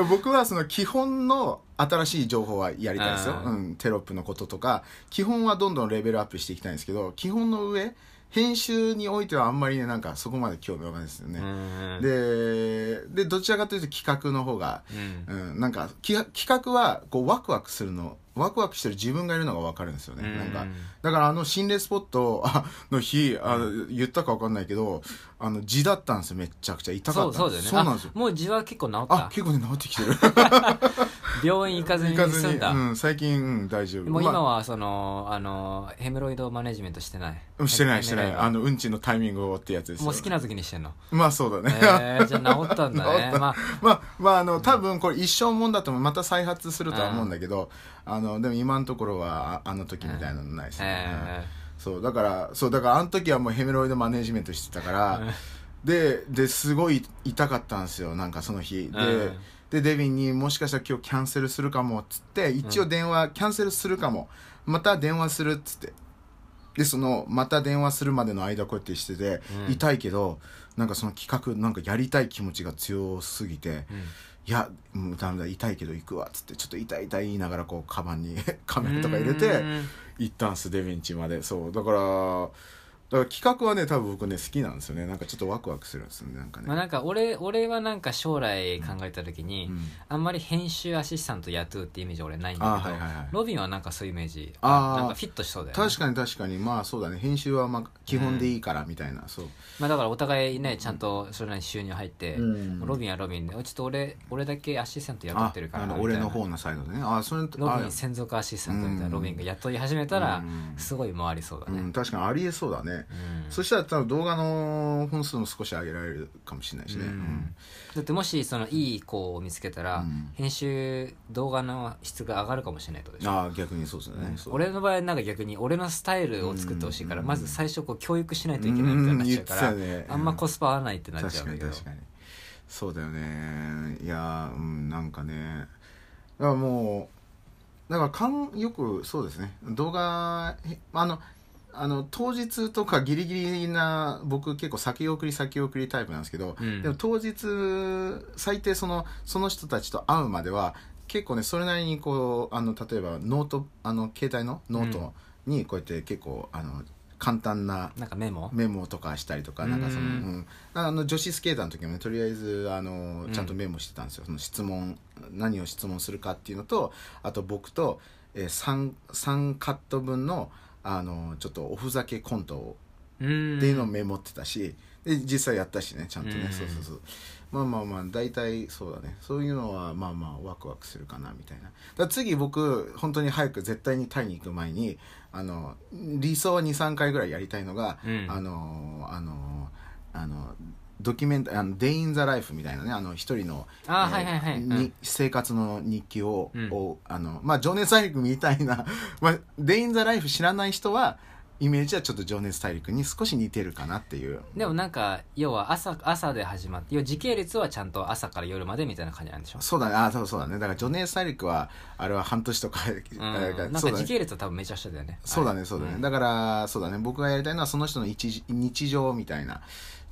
僕はその基本の新しい情報はやりたいですよ、ううんん、テロップのこととか。基本はどんどんレベルアップしていきたいんですけど基本の上編集においてはあんまりねなんかそこまで興味がないですよね、うんででどちらかというと企画の方が、うん。うん、なんかき企画はこうワクワクするのワクワクしてる自分がいるのが分かるんですよね、なんかだからあの心霊スポットあの日あ言ったか分かんないけどあの字だったんですよめっちゃくちゃ。痛かった。そうそうだよね。そうなんですよ。あもう字は結構治った。あ結構ね治ってきてる。病院行かずに済んだ、うん、最近、うん、大丈夫。もう今まはそのあのヘムロイドマネジメントしてない。あしてないしてない。あのうんちのタイミングをってやつですよ。もう好きな時にしてんの。まあそうだね、えー、じゃあ治ったんだね。まあ。まあ、まあ、あの、多分これ一生もんだと思うまた再発するとは思うんだけど、あの、でも今のところは、ああの時みたいなのないですね。えそう、だから、そう、だからあの時はもうヘメロイドマネジメントしてたから、で、で、すごい痛かったんですよ、なんかその日。で、うんで、デビンにもしかしたら今日キャンセルするかも、っつって、一応電話、キャンセルするかも。また電話するっつって。で、その、また電話するまでの間こうやってしてて、うん痛いけど、なんかその企画、なんかやりたい気持ちが強すぎて、うんいや、もうダメだ、痛いけど行くわ、っつって、ちょっと痛い痛い言いながら、こう、カバンに カメラとか入れて、うん行ったんす、デヴィンチまで。そう。だから、だから企画はね多分僕ね好きなんですよね。なんかちょっとワクワクするんですよねなんかね、まあ、なんか俺俺はなんか将来考えた時に、うん。あんまり編集アシスタント雇うってイメージ俺ないんだけど、あはいはいはい。ロビンはなんかそういうイメージあー。なんかフィットしそうだよね。確かに確かに。まあそうだね。編集はまあ基本でいいからみたいな、そう。まあ、だからお互いねちゃんとそれなりに収入入って、うん。ロビンはロビンで。ちょっと俺俺だけアシスタント雇ってるからあのみたいな。俺の方のサイドでね。あそれロあビン専属アシスタントみたいなうん。ロビンが雇い始めたらうん。すごい回りそうだね、うん、確かにありえそうだね、うん。そしたら多分動画の本数も少し上げられるかもしれないしね、うん。だってもしそのいい子を見つけたら、うん。編集動画の質が上がるかもしれないとでしょ？ああ逆にそうですね、俺の場合なんか逆に俺のスタイルを作ってほしいから、うん。まず最初こう教育しないといけないみたいになっちゃうから、ね。あんまコスパ合わないってなっちゃ確うんだけどかに確かに。そうだよね。いやうんなんかね。だからもうだからかんよくそうですね。動画へあのあの当日とかギリギリな僕結構先送り先送りタイプなんですけど、うん。でも当日最低そのその人たちと会うまでは結構ねそれなりにこうあの例えばノートあの携帯のノートにこうやって結構あの簡単ななんかメモ？メモとかしたりとかなんかその、ううん。んあの女子スケーターの時もねとりあえずあのうん。ちゃんとメモしてたんですよ、その質問何を質問するかっていうのとあと僕と、えー、3, 3カット分のあのちょっとおふざけコントをうんっていうのをメモってたしで実際やったしねちゃんとね、うん。そうそうそう。まあまあまあ大体そうだね。そういうのはまあまあワクワクするかなみたいな。だ次僕本当に早く絶対にタイに行く前にあの理想は23回ぐらいやりたいのが、うん。あのあのあのドキュメンタあの「day in the life」みたいなねあの一人のあーはいはいはい。にうん。生活の日記を,、うん。をあのまあ情熱大陸みたいな「まあ、 day in the life」知らない人はイメージはちょっと情熱大陸に少し似てるかなっていう。でもなんか要は朝朝で始まって要は時系列はちゃんと朝から夜までみたいな感じなんでしょ？そうだね。あそうそうだね。だから情熱大陸はあれは半年とか、うん。なんか時系列は多分めちゃくちゃだよね。そうだねそうだね、んだからそうだね。僕がやりたいのはその人の日日常みたいな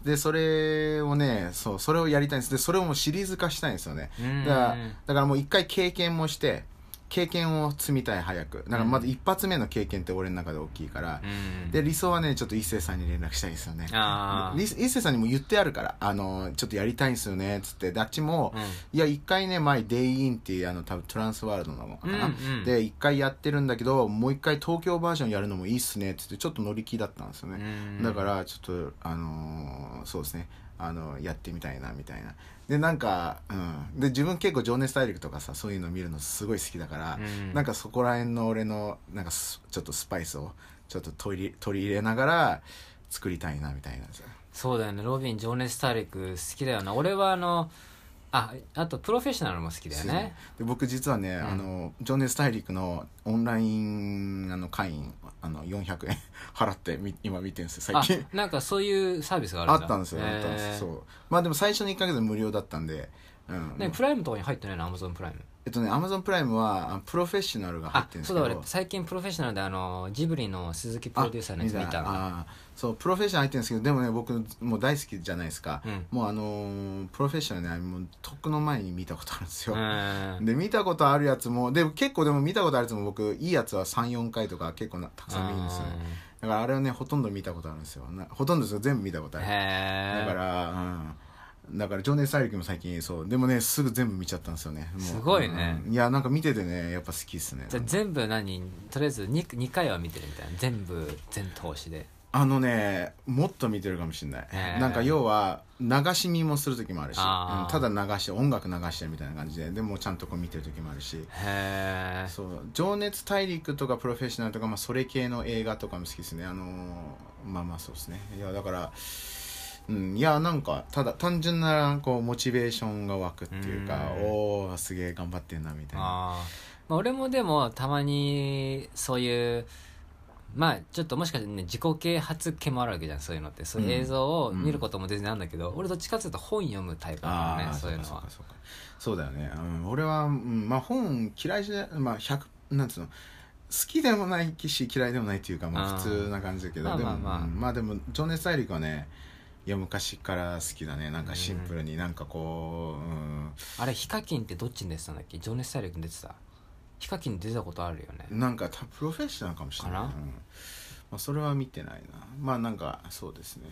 でそれをねそうそれをやりたいんです。でそれをもうシリーズ化したいんですよね。うん。だからだからもう一回経験もして経験を積みたい早く。だからまず一発目の経験って俺の中で大きいから、うん。で理想はねちょっと一星さんに連絡したいですよね。一星さんにも言ってあるからあのちょっとやりたいんですよね。っつってであっちも、うん。いや一回ね前デイインっていうあの多分トランスワールドなのかな、うんうんで一回やってるんだけどもう一回東京バージョンやるのもいいっすね。って言ってちょっと乗り気だったんですよね、うん。だからちょっとあのーそうですねあのやってみたいなみたいな。でなんか、うん、で自分結構「情熱大陸」とかさそういうの見るのすごい好きだから、うん。なんかそこら辺の俺のなんかすちょっとスパイスをちょっと取り取り入れながら作りたいなみたいなそうだよね。ロビン情熱大陸好きだよな。俺はあのああとプロフェッショナルも好きだよね。で僕実はね、ん。あの情熱大陸のオンラインあの会員あの400円 払ってみ今見てるんですよあ最近。なんかそういうサービスがあるんだ。あったんですよ、あったんですそう。まあでも最初の1ヶ月無料だったんで、うん。ねプライムとかに入ってないの？アマゾンプライムえっとねアマゾンプライムはあプロフェッショナルが入っあてるんですけど。そうだ俺最近プロフェッショナルであのジブリの鈴木プロデューサーのやつ見た。そうプロフェッショナル入ってるんですけどでもね僕もう大好きじゃないですか、うん。もうあのープロフェッショナルねもうとっくの前に見たことあるんですよ、うんで見たことあるやつもで結構でも見たことあるやつも僕いいやつは34回とか結構なたくさん見るんですよね。だからあれはねほとんど見たことあるんですよ。なほとんどですよ。全部見たことある。だからうんだから「情熱大陸」も最近そうでもねすぐ全部見ちゃったんですよね。すごいね。うん。いやなんか見ててねやっぱ好きっすね。じゃあ全部何とりあえず 2, 2回は見てるみたいな。全部全通しで。あのねもっと見てるかもしれない。へー。なんか要は流し見もする時もあるし、あー。うんただ流して音楽流してみたいな感じででもちゃんとこう見てる時もあるし。へえそう。情熱大陸とかプロフェッショナルとか、まあ、それ系の映画とかも好きですね。あのーまあまあそうですね。いやだからうんいやなんかただ単純なこうモチベーションが湧くっていうかうん。おおすげえ頑張ってんなみたいな。まあ俺もでもたまにそういうまあちょっともしかしてね自己啓発系もあるわけじゃんそういうのって。そういう映像を見ることも全然あるんだけど、俺どっちかっていうと本読むタイプだよねそういうのは。そうだよね、うん、俺は、うん、まあ本嫌いじゃまあ100なんつうの好きでもないし嫌いでもないっていうかまあ普通な感じだけどまあでもまあまあ。うんまあでも「情熱大陸」はねいや昔から好きだね。なんかシンプルになんかこう、うん。あれヒカキンってどっちに出てたんだっけ？情熱大陸に出てた？ヒカキン出てたことあるよね。なんかプロフェッショナルかもしれない。かな？うんまあ、それは見てないな。まあなんかそうですね。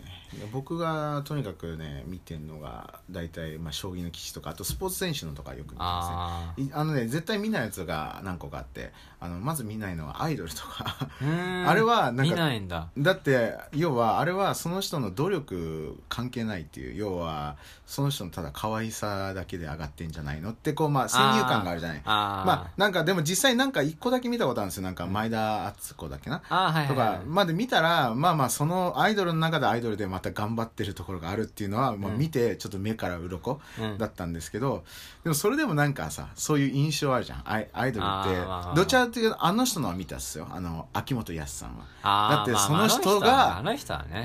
僕がとにかくね見てんのが大体まあ将棋の棋士とかあとスポーツ選手のとかよく見てますね。あのね絶対見ないやつが何個かあってあのまず見ないのはアイドルとか。あれはなんか見ないんだ。だって要はあれはその人の努力関係ないっていう。要はその人のただ可愛さだけで上がってんじゃないのってこうまあ先入観があるじゃない。まあなんかでも実際なんか一個だけ見たことあるんですよ。なんか前田敦子だっけな。はいとはいはい。かまで見たらまあまあそのアイドルの中でアイドルでまた頑張ってるところがあるっていうのはもう見てちょっと目から鱗うん。だったんですけどでもそれでもなんかさそういう印象あるじゃん。アイアイドルって。どちらかというとあの人のは見たっすよ。あの秋元康さんは。だってまあその人が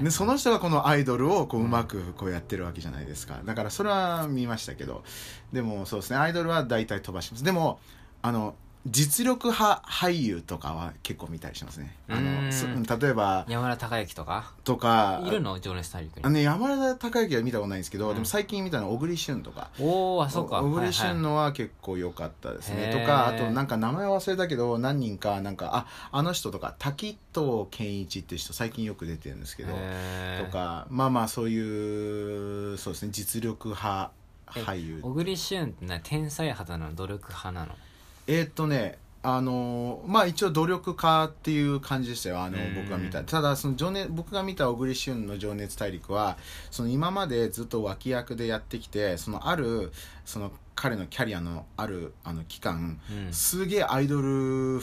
その人がこのアイドルをこううまくこうやってるわけじゃないですか。だからそれは見ましたけど。でもそうですね。アイドルは大体飛ばします。でもあの実力派俳優とかは結構見たりしますね。あのす例えば山田孝之とか？とかいるの？情熱大陸に。あのね山田孝之は見たことないんですけど、うん。でも最近見たのは小栗旬とか。おおあそうか。小栗旬はいはい。のは結構良かったですね、へー。とかあとなんか名前忘れたけど何人かなんかああの人とか滝藤賢一っていう人最近よく出てるんですけど、とかまあまあそういうそうですね実力派え俳優。小栗旬ってな天才派なの？努力派なの？えーっとねあのまあ一応努力家っていう感じでしたよ。あのうん。僕が見たただその情熱僕が見た小栗旬の「情熱大陸は」その今までずっと脇役でやってきてそのあるその彼のキャリアのあるあの期間うん。すげえアイドル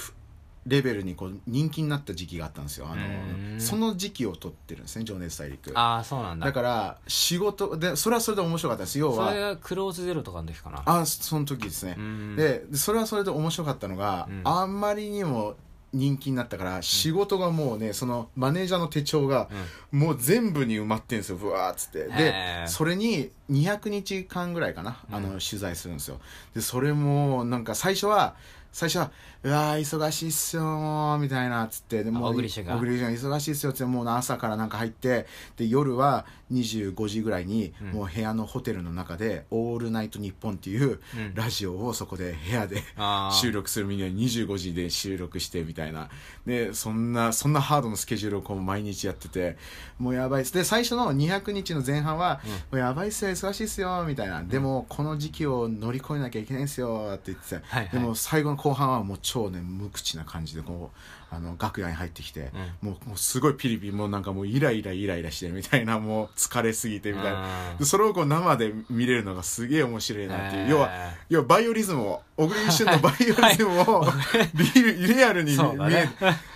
レベルにこう人気になった時期があったんですよ。あうんのその時期を取ってるんですね「情熱大陸」ああそうなんだ。だから仕事でそれはそれで面白かったです。要それはがクローズゼロとかの時かな。あその時ですね。う、ん。ででそれはそれで面白かったのが、うん。あんまりにも人気になったから仕事がもうねそのマネージャーの手帳がもう全部に埋まってんですよ。ブワーっつって。へでー。それに200日間ぐらいかな、あの取材するんですよ。でそれもなんか最初は最初は「うわー忙しいっすよもう」みたいなっつって。でも小栗旬が。小栗旬が忙しいっすよって。もう朝からなんか入ってで夜は25時ぐらいにうん。もう部屋のホテルの中で「オールナイトニッポン」っていううん。ラジオをそこで部屋であー。収録するみんなに25時で収録してみたいな。でそんなそんなハードなスケジュールをこう毎日やっててもうやばいっす。で最初の200日の前半は、うん。もうやばいっすよ忙しいっすよみたいな、でもこの時期を乗り越えなきゃいけないっすよって言ってて、はいはい。でも最後の後半はもう超ね無口な感じでこうあの楽屋に入ってきて、もうもうすごいピリピリもうなんかもうイライライライラしてるみたいな もう疲れすぎてみたいな。それをこう生で見れるのがすげえ面白いなっていう、へー。要は要はバイオリズムを小栗旬の バイオリズムをリリ リアルに見そうだね。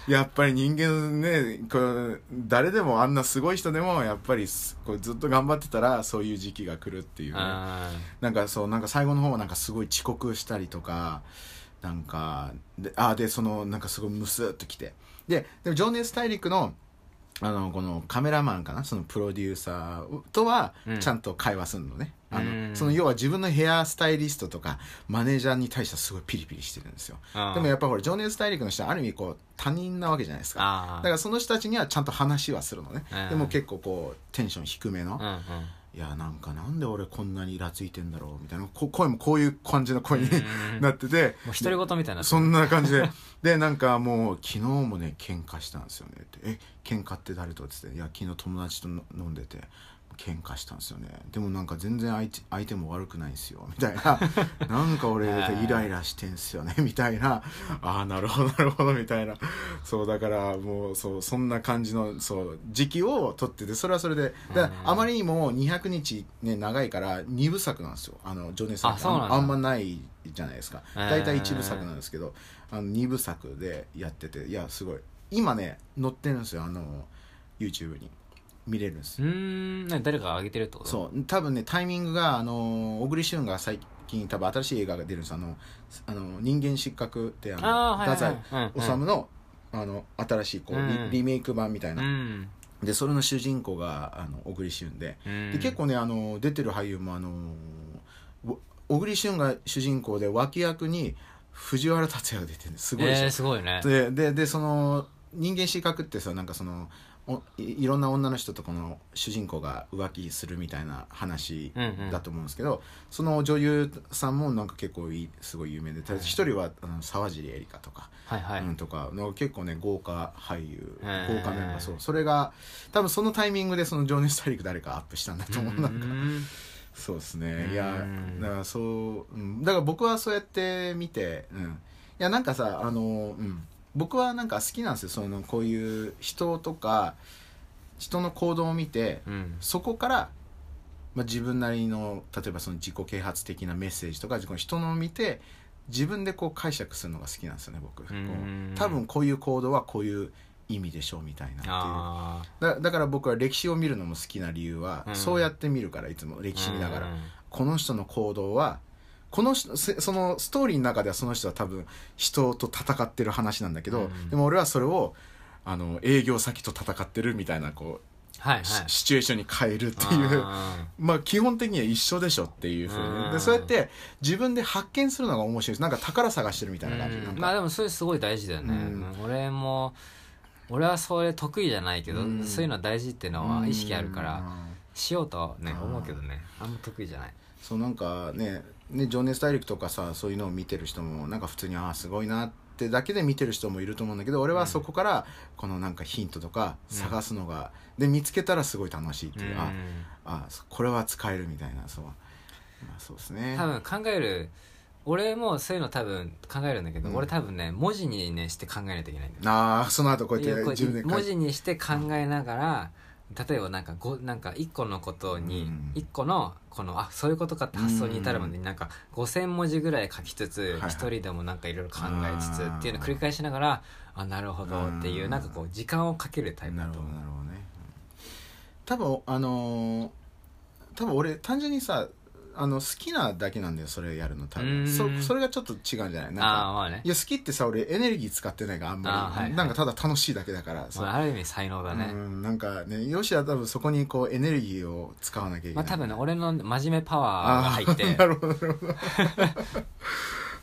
やっぱり人間ねこう誰でもあんなすごい人でもやっぱりすこうずっと頑張ってたらそういう時期が来るっていうね。あなんかそうなんか最後の方はなんかすごい遅刻したりとかなんかであでそのなんかすごいムスっときて。ででも「情熱大陸の」あのこのカメラマンかな？そのプロデューサーとはうん。ちゃんと会話するのね、あうん。のその要は自分のヘアスタイリストとかマネージャーに対してはすごいピリピリしてるんですよ。ー。でもやっぱほら情熱大陸の人はある意味こう他人なわけじゃないですか。あだからその人たちにはちゃんと話はするのね、うん。でも結構こうテンション低めの、うんうんいやなんかなんで俺こんなにイラついてんだろうみたいなこ声もこういう感じの声にうん。なっててもう独り言みたいな。そんな感じで。でなんかもう昨日もね喧嘩したんですよねって。え喧嘩って誰と？って言っていや昨日友達との飲んでて喧嘩したんですよね。でもなんか全然相手相手も悪くないんですよ。みたいな。なんか俺イライラしてんすよね。みたいな。ああなるほどなるほど。みたいな。そうだからもうそうそんな感じのそう時期を取っててそれはそれで。だあまりにも200日ね長いから2部作なんですよ。あの情熱作ああんまないじゃないですか。大体1部作なんですけどあの2部作でやってて。いやすごい。今ね載ってるんですよ。あの YouTube に見れるんです。うーん。何誰かが上げてるってこと？そう。多分ねタイミングがあの小栗旬が最近多分新しい映画が出るんです。あのあの人間失格ってあの太はい宰治のあの新しいこう、リうん。リメイク版みたいな、うん。でそれの主人公があの小栗旬で。うん。で結構ねあの出てる俳優もあのわ小栗旬が主人公で脇役に藤原竜也が出てるんです。すごいでしょ。えー、すごいね。でででその人間失格ってさなんかそのおいいろんな女の人とこの主人公が浮気するみたいな話うんうん。だと思うんですけど、その女優さんもなんか結構いいすごい有名で一人はあの沢尻エリカとかはいはい、うん、とかの結構ね豪華俳優豪華メンバーそう。それが多分そのタイミングでその「情熱大陸」誰かアップしたんだと思う。なんかうん。そうですね。いやうんだからそう、うん、だから僕はそうやって見て、うん、いやなんかさあの、うん、僕はなんか好きなんですよ。そのこういう人とか人の行動を見てうん。そこから、まあ、自分なりの例えばその自己啓発的なメッセージとかこの人のを見て自分でこう解釈するのが好きなんですよね僕。こう多分こういう行動はこういう意味でしょうみたいなっていう。あだだから僕は歴史を見るのも好きな理由は、うん。そうやって見るからいつも歴ー史見ながら、うん。この人の行動はこのそのストーリーの中ではその人は多分人と戦ってる話なんだけど、うん。でも俺はそれをあの営業先と戦ってるみたいなこう、はいはい。シシチュエーションに変えるっていうあ まあ基本的には一緒でしょっていうふうに、うん。でそうやって自分で発見するのが面白いです。なんか宝探してるみたいなー感じ、まあでもそれすごい大事だよね、俺も俺はそれ得意じゃないけど、うん。そういうのは大事っていうのは意識あるから、うん。しようとはねうん思うけどね。あんま得意じゃない。そうなんかねね情熱大陸とかさそういうのを見てる人もなんか普通にああすごいなってだけで見てる人もいると思うんだけど俺はそこからこのなんかヒントとか探すのが、で見つけたらすごい楽しいっていう、ああそこれは使えるみたいなそう,、まあ、そうですね。多分考える俺もそういうの多分考えるんだけど、うん。俺多分ね文字にねして考えないといけないんだよ。ああその後こうやって自分で文字にして考えながら、例えばなんかごなんか一個のことにうん。一個のこのあそういうことかって発想に至るまでになんか5,000文字ぐらい書きつつはいはい。一人でもなんかいろいろ考えつつっていうのを繰り返しながらあなるほどっていううん。なんかこう時間をかけるタイプ。だと思うどなるほどね。多分あのー多分俺単純にさあの好きなだけなんだよそれやるの多うん。分そそれがちょっと違うんじゃない？なんああかまあね。いや好きってさ俺エネルギー使ってないからあんまり。はいはいなんかただ楽しいだけだからまあ、ある意味才能だね、うん、なんかねよしは多分そこにこうエネルギーを使わなきゃいけない、まあ多分ね俺の真面目パワーが入って。なるほどなるほど。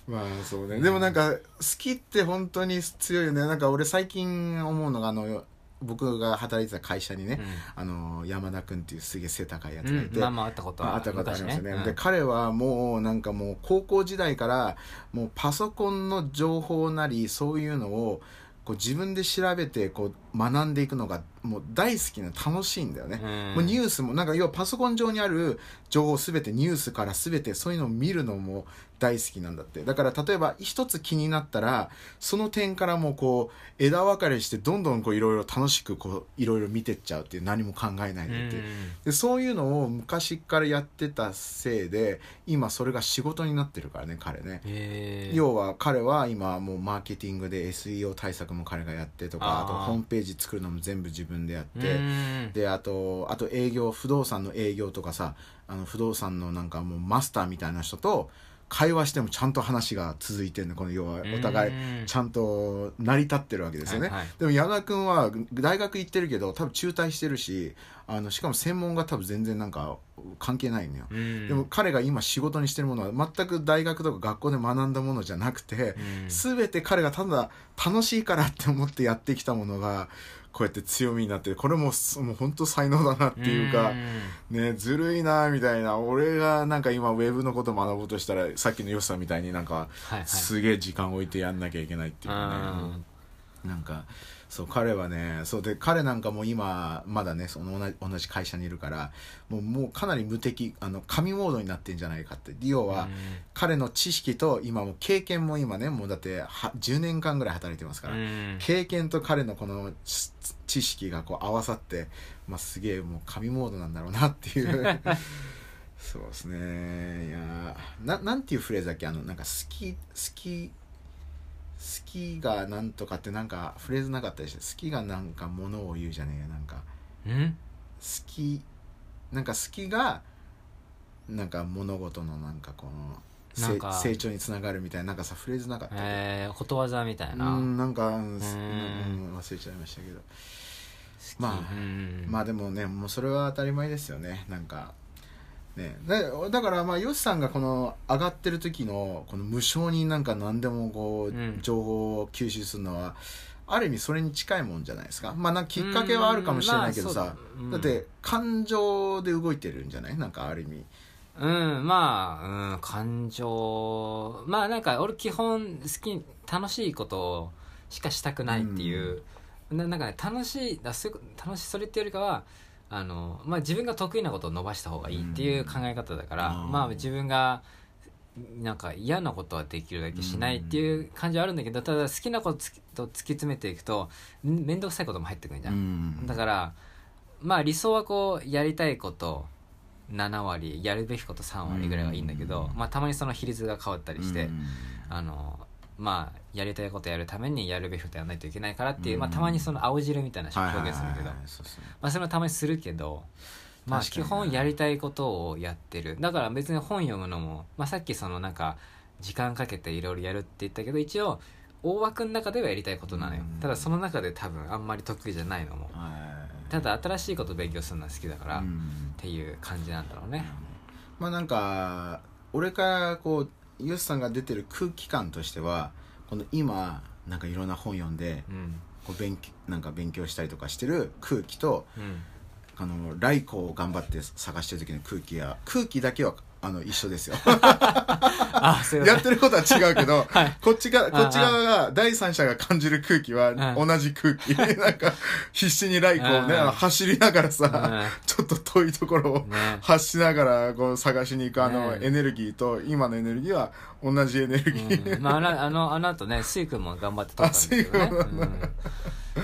まあそうね。でもなんか好きって本当に強いよね。なんか俺最近思うのがあの僕が働いてた会社にね、あの山田君っていうすげえ背高いやつうん、がいて、うん。まあまあ会ったことはあったことありますよね。昔で彼はもうなんかもう高校時代からもうパソコンの情報なりそういうのをこう自分で調べてこう学んでいくのがもう大好きな楽しいんだよね、うん。もうニュースもなんか要はパソコン上にある情報すべてニュースからすべてそういうのを見るのも大好きなんだって。だから例えば一つ気になったらその点からもうこう枝分かれしてどんどんこういろいろ楽しくこういろいろ見てっちゃうっていう何も考えないでって。でそういうのを昔からやってたせいで今それが仕事になってるからね彼ね。要は彼は今もうマーケティングで SEO 対策も彼がやってとかあとホームページ作るのも全部自分でやってうん。であとあと営業不動産の営業とかさあの不動産のなんかもうマスターみたいな人と会話してもちゃんと話が続いてるのこの要はお互いうんちゃんと成り立ってるわけですよね、はいはい。でも矢田君は大学行ってるけど多分中退してるしあのしかも専門が多分全然なんか関係ないのよ、うん。でも彼が今仕事にしてるものは全く大学とか学校で学んだものじゃなくて、うん。全て彼がただ楽しいからって思ってやってきたものがこうやって強みになってこれもすもう本当才能だなっていうか、ねずるいなみたいな。俺がなんか今ウェブのこと学ぼうとしたらさっきのヨシさんみたいになんかはいはい。すげえ時間置いてやんなきゃいけないっていうかね、なんかそう彼はねそうで彼なんかも今まだねその同じ同じ会社にいるからもうもうかなり無敵あの神モードになってんじゃないかって。要は、うん。彼の知識と今もう経験も今ねもうだっては10年間ぐらい働いてますから、うん。経験と彼のこの知知識がこう合わさって、まあ、すげえもう神モードなんだろうなっていう。そうですね。いやーななんていうフレーズだっけ？あのなんか好き好き好きがなんとかってなんかフレーズなかったでしょ好きがなんかものを言うじゃねえよなんか。うん？好きなんか好きがなんか物事のなんかこのせなんか。成長につながるみたいななんかさフレーズなかったっけえー、ことわざみたいな。うんなんか、うんんうん忘れちゃいましたけど。まあうん。まあでもねもうそれは当たり前ですよね。なんかね。だだからまあヨシさんがこの上がってる時のこの無償になんか何でもこう、うん。情報を吸収するのはある意味それに近いもんじゃないですか。まあなんかきっかけはあるかもしれないけどさ、うんまあそうだって感情で動いてるんじゃない？なんかある意味。うんまあ、うん、感情。まあなんか俺基本好き楽しいことをしかしたくないっていう、ななんかね楽しいだ楽しいそれっていうよりかはあの、まあ、自分が得意なことを伸ばした方がいいっていう考え方だから、うんまあ自分がなんか嫌なことはできるだけしないっていう感じはあるんだけどただ好きなことつきと突き詰めていくとん面倒くさいことも入ってくるじゃん、うん。だからまあ理想はこうやりたいこと7割やるべきこと3割ぐらいはいいんだけど、うん。まあ、たまにその比率が変わったりして、うん。あのまあやりたいことやるためにやるべきことやらないといけないからっていう、うん。まあ、たまにその青汁みたいな表現するけど、まあ、それもたまにするけど、まあ、基本やりたいことをやってる。だから別に本読むのも、まあ、さっきそのなんか時間かけていろいろやるって言ったけど一応大枠の中ではやりたいことなのよ、うん。ただその中で多分あんまり得意じゃないのも。はい。ただ新しいことを勉強するのは好きだから、っうんていう感じなんだろうね。まあなんか俺からこうユースさんが出てる空気感としてはこの今なんかいろんな本読んでうん。こう勉強なんか勉強したりとかしてる空気とうん。あのライコを頑張って探してる時の空気や空気だけはあの一緒ですよ。あそういうやってることは違うけど、はい。こっちがこっち側が第三者が感じる空気はうん。同じ空気。なんか必死にライコをね走りながらさうん。ちょっと遠いところをね。発しながらこう探しに行くあのね。エネルギーと今のエネルギーは同じエネルギー、うん。まあ、あのあのあの後ねスイ君も頑張って撮ったんだけどね。あスイ君もうん。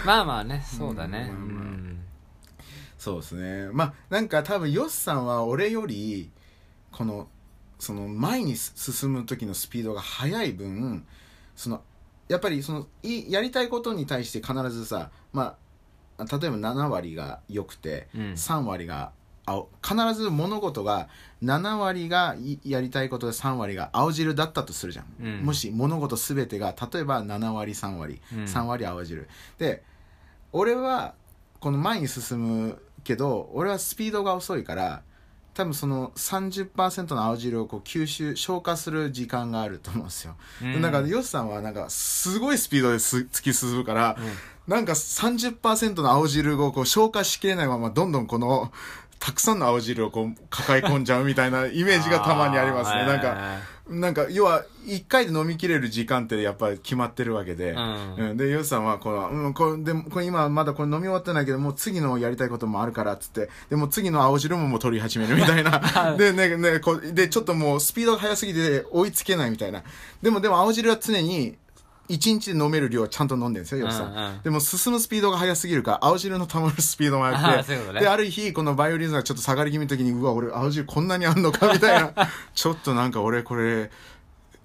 まあまあねそうだね。ううん。んそうですね。まあなんか多分ヨスさんは俺よりこのその前に進む時のスピードが速い分そのやっぱりそのいやりたいことに対して必ずさまあ例えば7割が良くてうん。3割が青必ず物事が7割がいやりたいことで3割が青汁だったとするじゃん、うん。もし物事全てが例えば7割3割、うん。3割青汁。で俺はこの前に進むけど俺はスピードが遅いから多分その30%の青汁をこう吸収消化する時間があると思うんですよ、うん。なんかヨシさんはなんかすごいスピードです突き進むから、なんか30%の青汁をこう消化しきれないままどんどんこのたくさんの青汁をこう抱え込んじゃうみたいなイメージがたまにありますね。なんかなんか要は1回で飲みきれる時間ってやっぱり決まってるわけで、うん。うん。でヨシさんはこの、うん、これでもこれ今まだこれ飲み終わってないけどもう次のやりたいこともあるからっつって。でも次の青汁ももう取り始めるみたいな。でねねこうでちょっともうスピードが速すぎて追いつけないみたいな。でもでも青汁は常に1日で飲める量をちゃんと飲んでるんですよヨシさん、うんうん。でも進むスピードが速すぎるから青汁の溜まるスピードも あ速くてね。である日このバイオリズムがちょっと下がり気味の時にうわ俺青汁こんなにあんのかみたいな。ちょっとなんか俺これ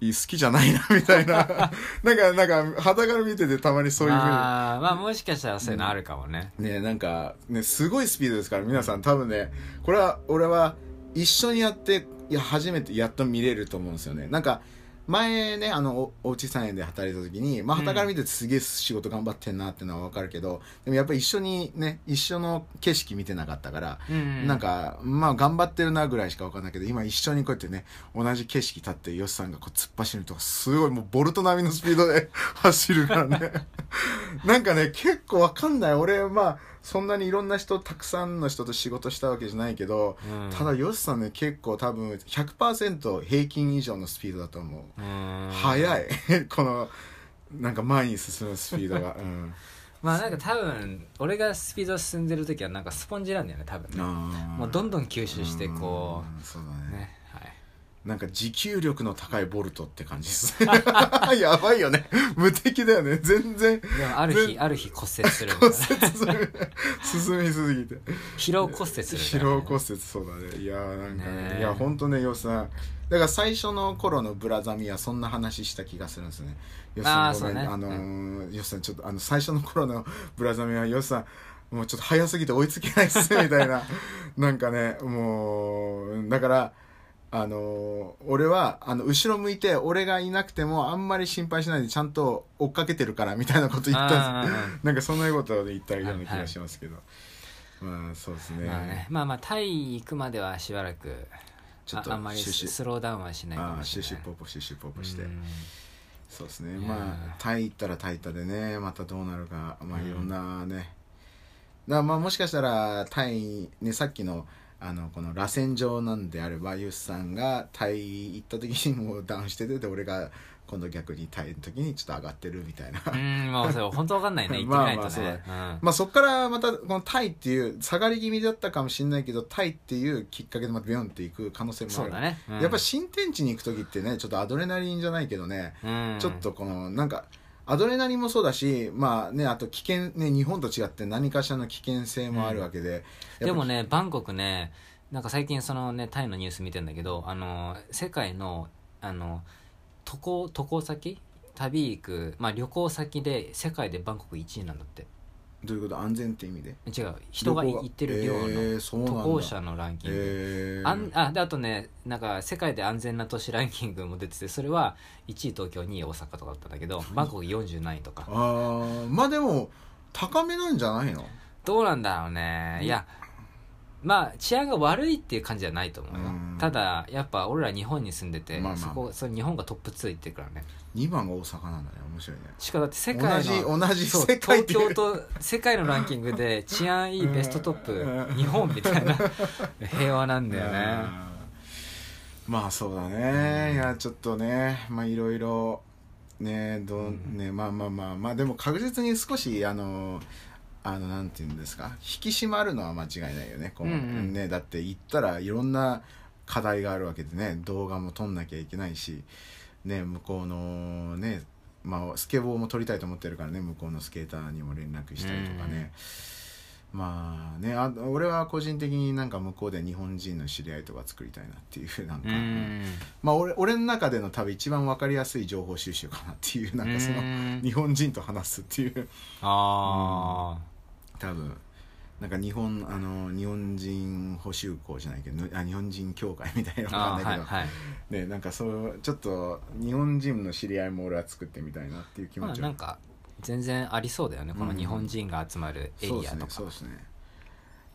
好きじゃないなみたいな。なんかなんか肌から見ててたまにそういうふうに。まあまあもしかしたらそういうのあるかもね。ねなんかねすごいスピードですから皆さん。多分ねこれは俺は一緒にやっていや初めてやっと見れると思うんですよね。なんか前ねあのおおうち菜園で働いた時にまあ傍から見ててすげえ仕事頑張ってんなってのは分かるけどでもやっぱり一緒にね一緒の景色見てなかったからうん。なんかまあ頑張ってるなぐらいしか分かんないけど今一緒にこうやってね同じ景色立ってヨシさんがこう突っ走るとかすごいもうボルト並みのスピードで 走るからね。なんかね結構分かんない。俺まあそんなにいろんな人たくさんの人と仕事したわけじゃないけど、うん。ただヨシさんね結構多分100%平均以上のスピードだと思う、うん。速い。このなんか前に進むスピードが、うん、まあなんか多分俺がスピード進んでる時はなんかスポンジなんだよね多分ね。ももうどんどん吸収してこう。んそうだうね。ね。はいなんか持久力の高いボルトって感じです。やばいよね。無敵だよね。全然でもある日ある日骨折する骨折する。進みすぎて。疲労骨折する疲労骨折そうだね。いやーなんかね。ねえいや、ほんとね、よさん。だから最初の頃のブラザミはそんな話した気がするんですね。よさんごめん。あねあのー、よさんちょっと、あの、最初の頃のブラザミはよさん、もうちょっと早すぎて追いつけないっすみたいな。なんかね、もう、だから、あのー俺はあの後ろ向いて俺がいなくてもあんまり心配しないでちゃんと追っかけてるからみたいなこと言ったんです。なんかそんなことで言ったような気がしますけど、まあそうですね,、まあね。まあまあタイ行くまではしばらくちょっとああんまりスローダウンはしないかもしれない。シュシュポポシュシュポポして、うん。そうですね。まあタイ行ったらタイ行ったでねまたどうなるかまあうん。いろんなね、だまあもしかしたらタイねさっきのあのこの螺旋状なんであればユスさんがタイ行った時にもうダウンしててで俺が今度逆にタイの時にちょっと上がってるみたいな、うんまあそれ本当わかんないね。言ってみないとね、まあまあそうだ。うん。まあそっからまたこのタイっていう下がり気味だったかもしれないけどタイっていうきっかけでまたビヨンっていく可能性もある。そうだね、うん。やっぱ新天地に行く時ってねちょっとアドレナリンじゃないけどね、うん。ちょっとこのなんかアドレナリンもそうだしまあねあと危険ね日本と違って何かしらの危険性もあるわけで、うん。でもねバンコクねなんか最近そのねタイのニュース見てんだけどあの世界のあの渡航渡航先？旅行く、まあ、旅行先で世界でバンコク1位なんだって。どういうこと？安全って意味で？違う。人が行ってる量のえー渡航者のランキング、えー、あんあであとねなんか世界で安全な都市ランキングも出ててそれは1位東京2位大阪とかだったんだけど バンコク40何位とか。あー。まあでも高めなんじゃないの？どうなんだろうね。いやまあ治安が悪いっていう感じじゃないと思うよ。うん。ただやっぱ俺ら日本に住んでて、まあまあ。そこそれ日本がトップ2いってるからね。2番が大阪なんだね面白いね。しかもだって世界の同じ同じそう世界東京と世界のランキングで 治安いいベストトップ日本みたいな平和なんだよね。うんまあそうだね、うん。いやちょっとねまあいろいろねどん。ねまあまあまあ。まあでも確実に少しあのあのなんていうんですか？引き締まるのは間違いないよね。この、うんうん。ねだって行ったらいろんな課題があるわけでね。動画も撮んなきゃいけないし。ね向こうのねまあスケボーも撮りたいと思ってるからね。向こうのスケーターにも連絡したりとかね、まあねあ俺は個人的になんか向こうで日本人の知り合いとか作りたいなっていう なんか、うんまあ俺俺の中での多分一番分かりやすい情報収集かなっていうなんかそのうん。日本人と話すっていう。あ多分なんか日本あの日本人補修校じゃないけどあ日本人協会みたいなーのわかんないけど、はいはい。ねなんかそうちょっと日本人の知り合いも俺は作ってみたいなっていう気持ちは。まあなんか全然ありそうだよねこの日本人が集まるエリアとか。そうですねね。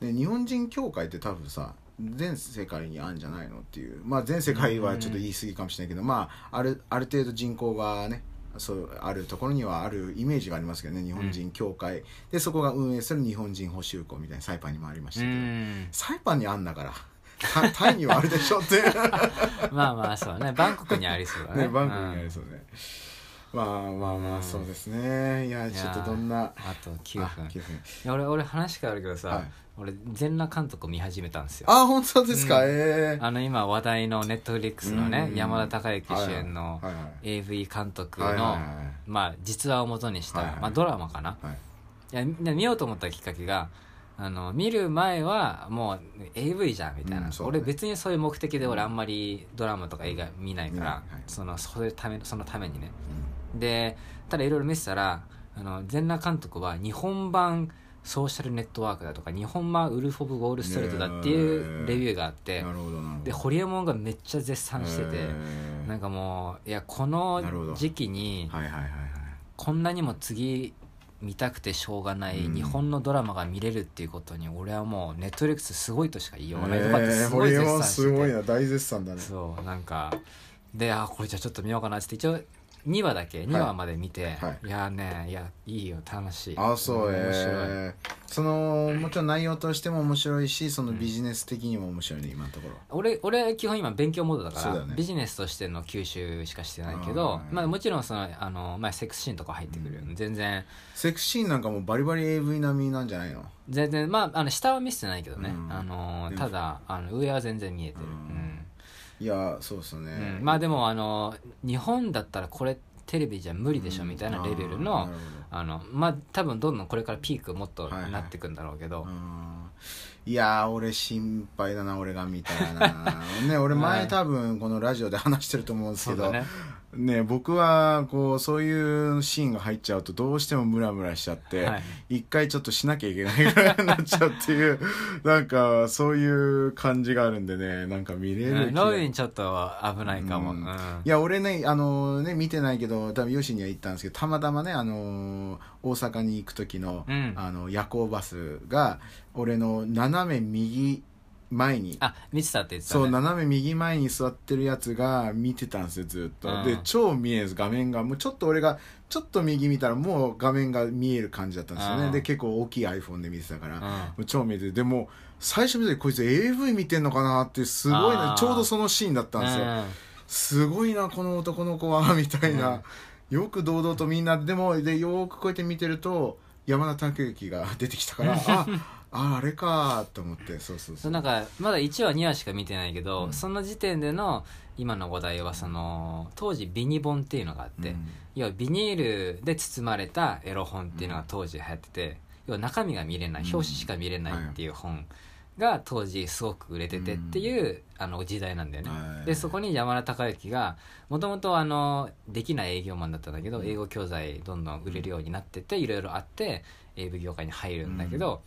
で日本人協会って多分さ全世界にあるんじゃないのっていう。まあ全世界はちょっと言い過ぎかもしれないけど、まああるある程度人口がねそうあるところにはあるイメージがありますけどね日本人協会、でそこが運営する日本人補修校みたいなサイパンにもありましうたけど、ん。サイパンにあんだからタタイにはあるでしょって。まあまあそうね。バンコクにありそうだね。ねバンコクにあうんりそうね、まあまあまうんあそうですね。いやちょっとどんなあと9分。あ9分。いや俺俺話変わるけどさ、はい。俺全裸監督を見始めたんですよ。あ本当ですか、うん。ええあの今話題のネットフリックスのね、うん。山田孝之主演の AV 監督の、まあ、実話をもとにした、はいはい。まあ、ドラマかな、はい。いやみ見ようと思ったきっかけがあの見る前はもう AV じゃんみたいな、うんね。俺別にそういう目的で俺あんまりドラマとか映画見ないから、はいそのそういうためそのためにねでただいろいろ見てたらあの全裸監督は日本版ソーシャルネットワークだとか日本版ウルフ・オブ・ウォール・ストリートだっていうレビューがあってでホリエモンがめっちゃ絶賛しててなんかもういやこの時期にこんなにも次見たくてしょうがないうん。日本のドラマが見れるっていうことに俺はもうネットフリックスすごいとしか言いようがない。とかってえーすごい絶賛してて。すごいな。大絶賛だね。そうなんかであこれじゃあちょっと見ようかなって一応2話だけ？2話まで見て、はい。い、やねいやいいよ楽しい。あそう面白い、えーそのもちろん内容としても面白いしそのビジネス的にも面白いね今のところ。俺俺基本今勉強モードだからね。ビジネスとしての吸収しかしてないけあどーまあ、もちろんそのあの、まあ、セックスシーンとか入ってくるよ、全然。セクシーンなんかもうバリバリ AV 並みなんじゃないの？全然。まああの下は見せてないけどね、うん。あのただあの上は全然見えてる、うんいやそうっすね、うん。うんまあでもあの日本だったらこれテレビじゃ無理でしょみたいなレベルの、あのまあ多分どんどんこれからピークもっとはいはいなっていくんだろうけど、うんいやー俺心配だな俺が見たらな。ね俺前多分このラジオで話してると思うんですけど、そうだねね僕はこうそういうシーンが入っちゃうとどうしてもムラムラしちゃって、はい。一回ちょっとしなきゃいけないぐらいになっちゃうっていう なんかそういう感じがあるんでねなんか見れるうん。ロビンちょっと危ないかも、うん。うん。いや俺ねあのね見てないけど多分ヨシには行ったんですけどたまたまねあの大阪に行く時の,、うん。あの夜行バスが俺の斜め右前に。あ見てたって言ってた、ね、そう斜め右前に座ってるやつが見てたんですよずっと、うん。で超見えず画面がもうちょっと俺がちょっと右見たらもう画面が見える感じだったんですよね、うん。で結構大きい iPhone で見てたから、うん。もう超見えてでも最初見た時こいつ AV 見てんのかなってすごいなちょうどそのシーンだったんですよ、うん。すごいなこの男の子は みたいな、うん。よく堂々とみんなでもでよーくこうやって見てると山田孝之が出てきたからあああれかと思ってそうそうそそううなんかまだ1話2話しか見てないけど、うん。その時点での今の話題はその当時ビニ本っていうのがあって、うん。要はビニールで包まれたエロ本っていうのが当時流行ってて、要は中身が見れないうん。表紙しか見れないっていう本が当時すごく売れててっていう、あの時代なんだよね、はい。でそこに山田孝之がもともとあのできない営業マンだったんだけど、うん。英語教材どんどん売れるようになってていろいろあって英語業界に入るんだけど、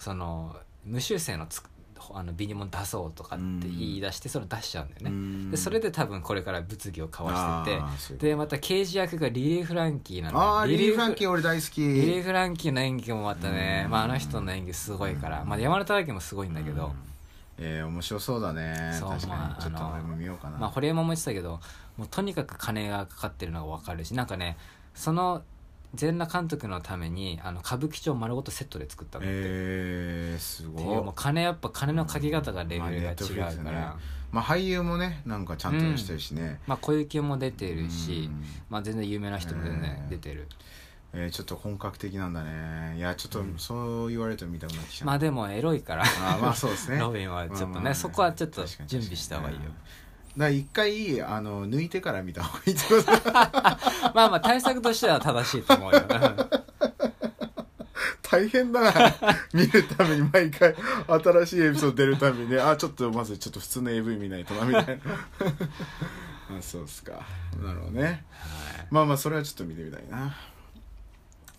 その無修正のつくあのビニモン出そうとかって言い出してそれを出しちゃうんだよね、うん。でそれで多分これから物議を交わしててでまた刑事役がリリー・フランキーなのリリー・フランキーー俺大好き。リリー・フランキーの演技もまたね、うん。まあ、あの人の演技すごいから、まあ、山田孝之もすごいんだけど、うん。えー、面白そうだね。そう確かに、ちょっと俺も見ようかな、まあ、堀江も言ってたけどもうとにかく金がかかってるのが分かるしなんかねその全裸監督のためにあの歌舞伎町丸ごとセットで作ったのって、えー、すごいもう金やっぱ金のかけ方がレベルが違うまあネットフリックスね。から、まあ俳優もねなんかちゃんとしてるしね、まあ、小雪も出てるし、うん。まあ、全然有名な人も全然うん出てる、えー、ちょっと本格的なんだね。いやちょっとそう言われると見たくなってきた。まあでもエロいから。あーまあそうですね。ロビンはちょっとね,、まあまあそこはちょっと準備した方がいいよ、だから一回あの抜いてから見た方がいいってことまあまあ対策としては正しいと思うよ。大変だな。見るために毎回新しいエピソード出るたびにね。あちょっとまずちょっと普通の AV 見ないとなみたいなあそうっすか。なるほどね。はい。まあまあそれはちょっと見てみたいな。まあ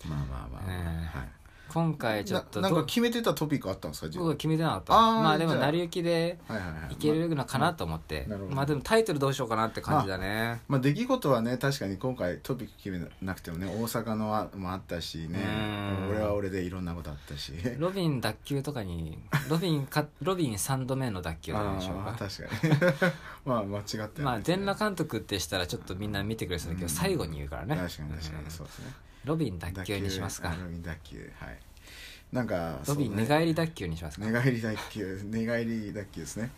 まあまあ、ねはい今回ちょっとななんかど決めてたトピックあったんですか僕は決めてなかった。まあでも成り行きではいけるのかなと思って、なるほど。まあでもタイトルどうしようかなって感じだね、まあ、出来事はね確かに今回トピック決めなくてもね大阪のあもあったしね。うん。俺は俺でいろんなことあったし。ロビン脱臼とかにロビンか ロビン3度目の脱臼なんでしょうあかー確かに。まあ間違ってはまあ全裸監督ってしたらちょっとみんな見てくれそうだけど、うん。最後に言うからね。確かに確かうん。にそうですねロビン脱臼にしますか。ロビン脱臼。はい。なんかロビン寝返り脱臼にしますか、寝返り脱臼。寝返り脱臼ですね。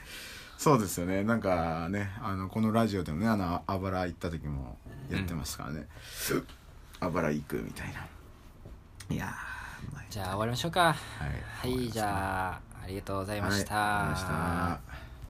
そうですよね。なんかねあのこのラジオでもねあのあばら行った時もやってますからね、あばら行くみたいな。いやじゃあ終わりましょうか。はい。はいじゃあありがとうございました、はい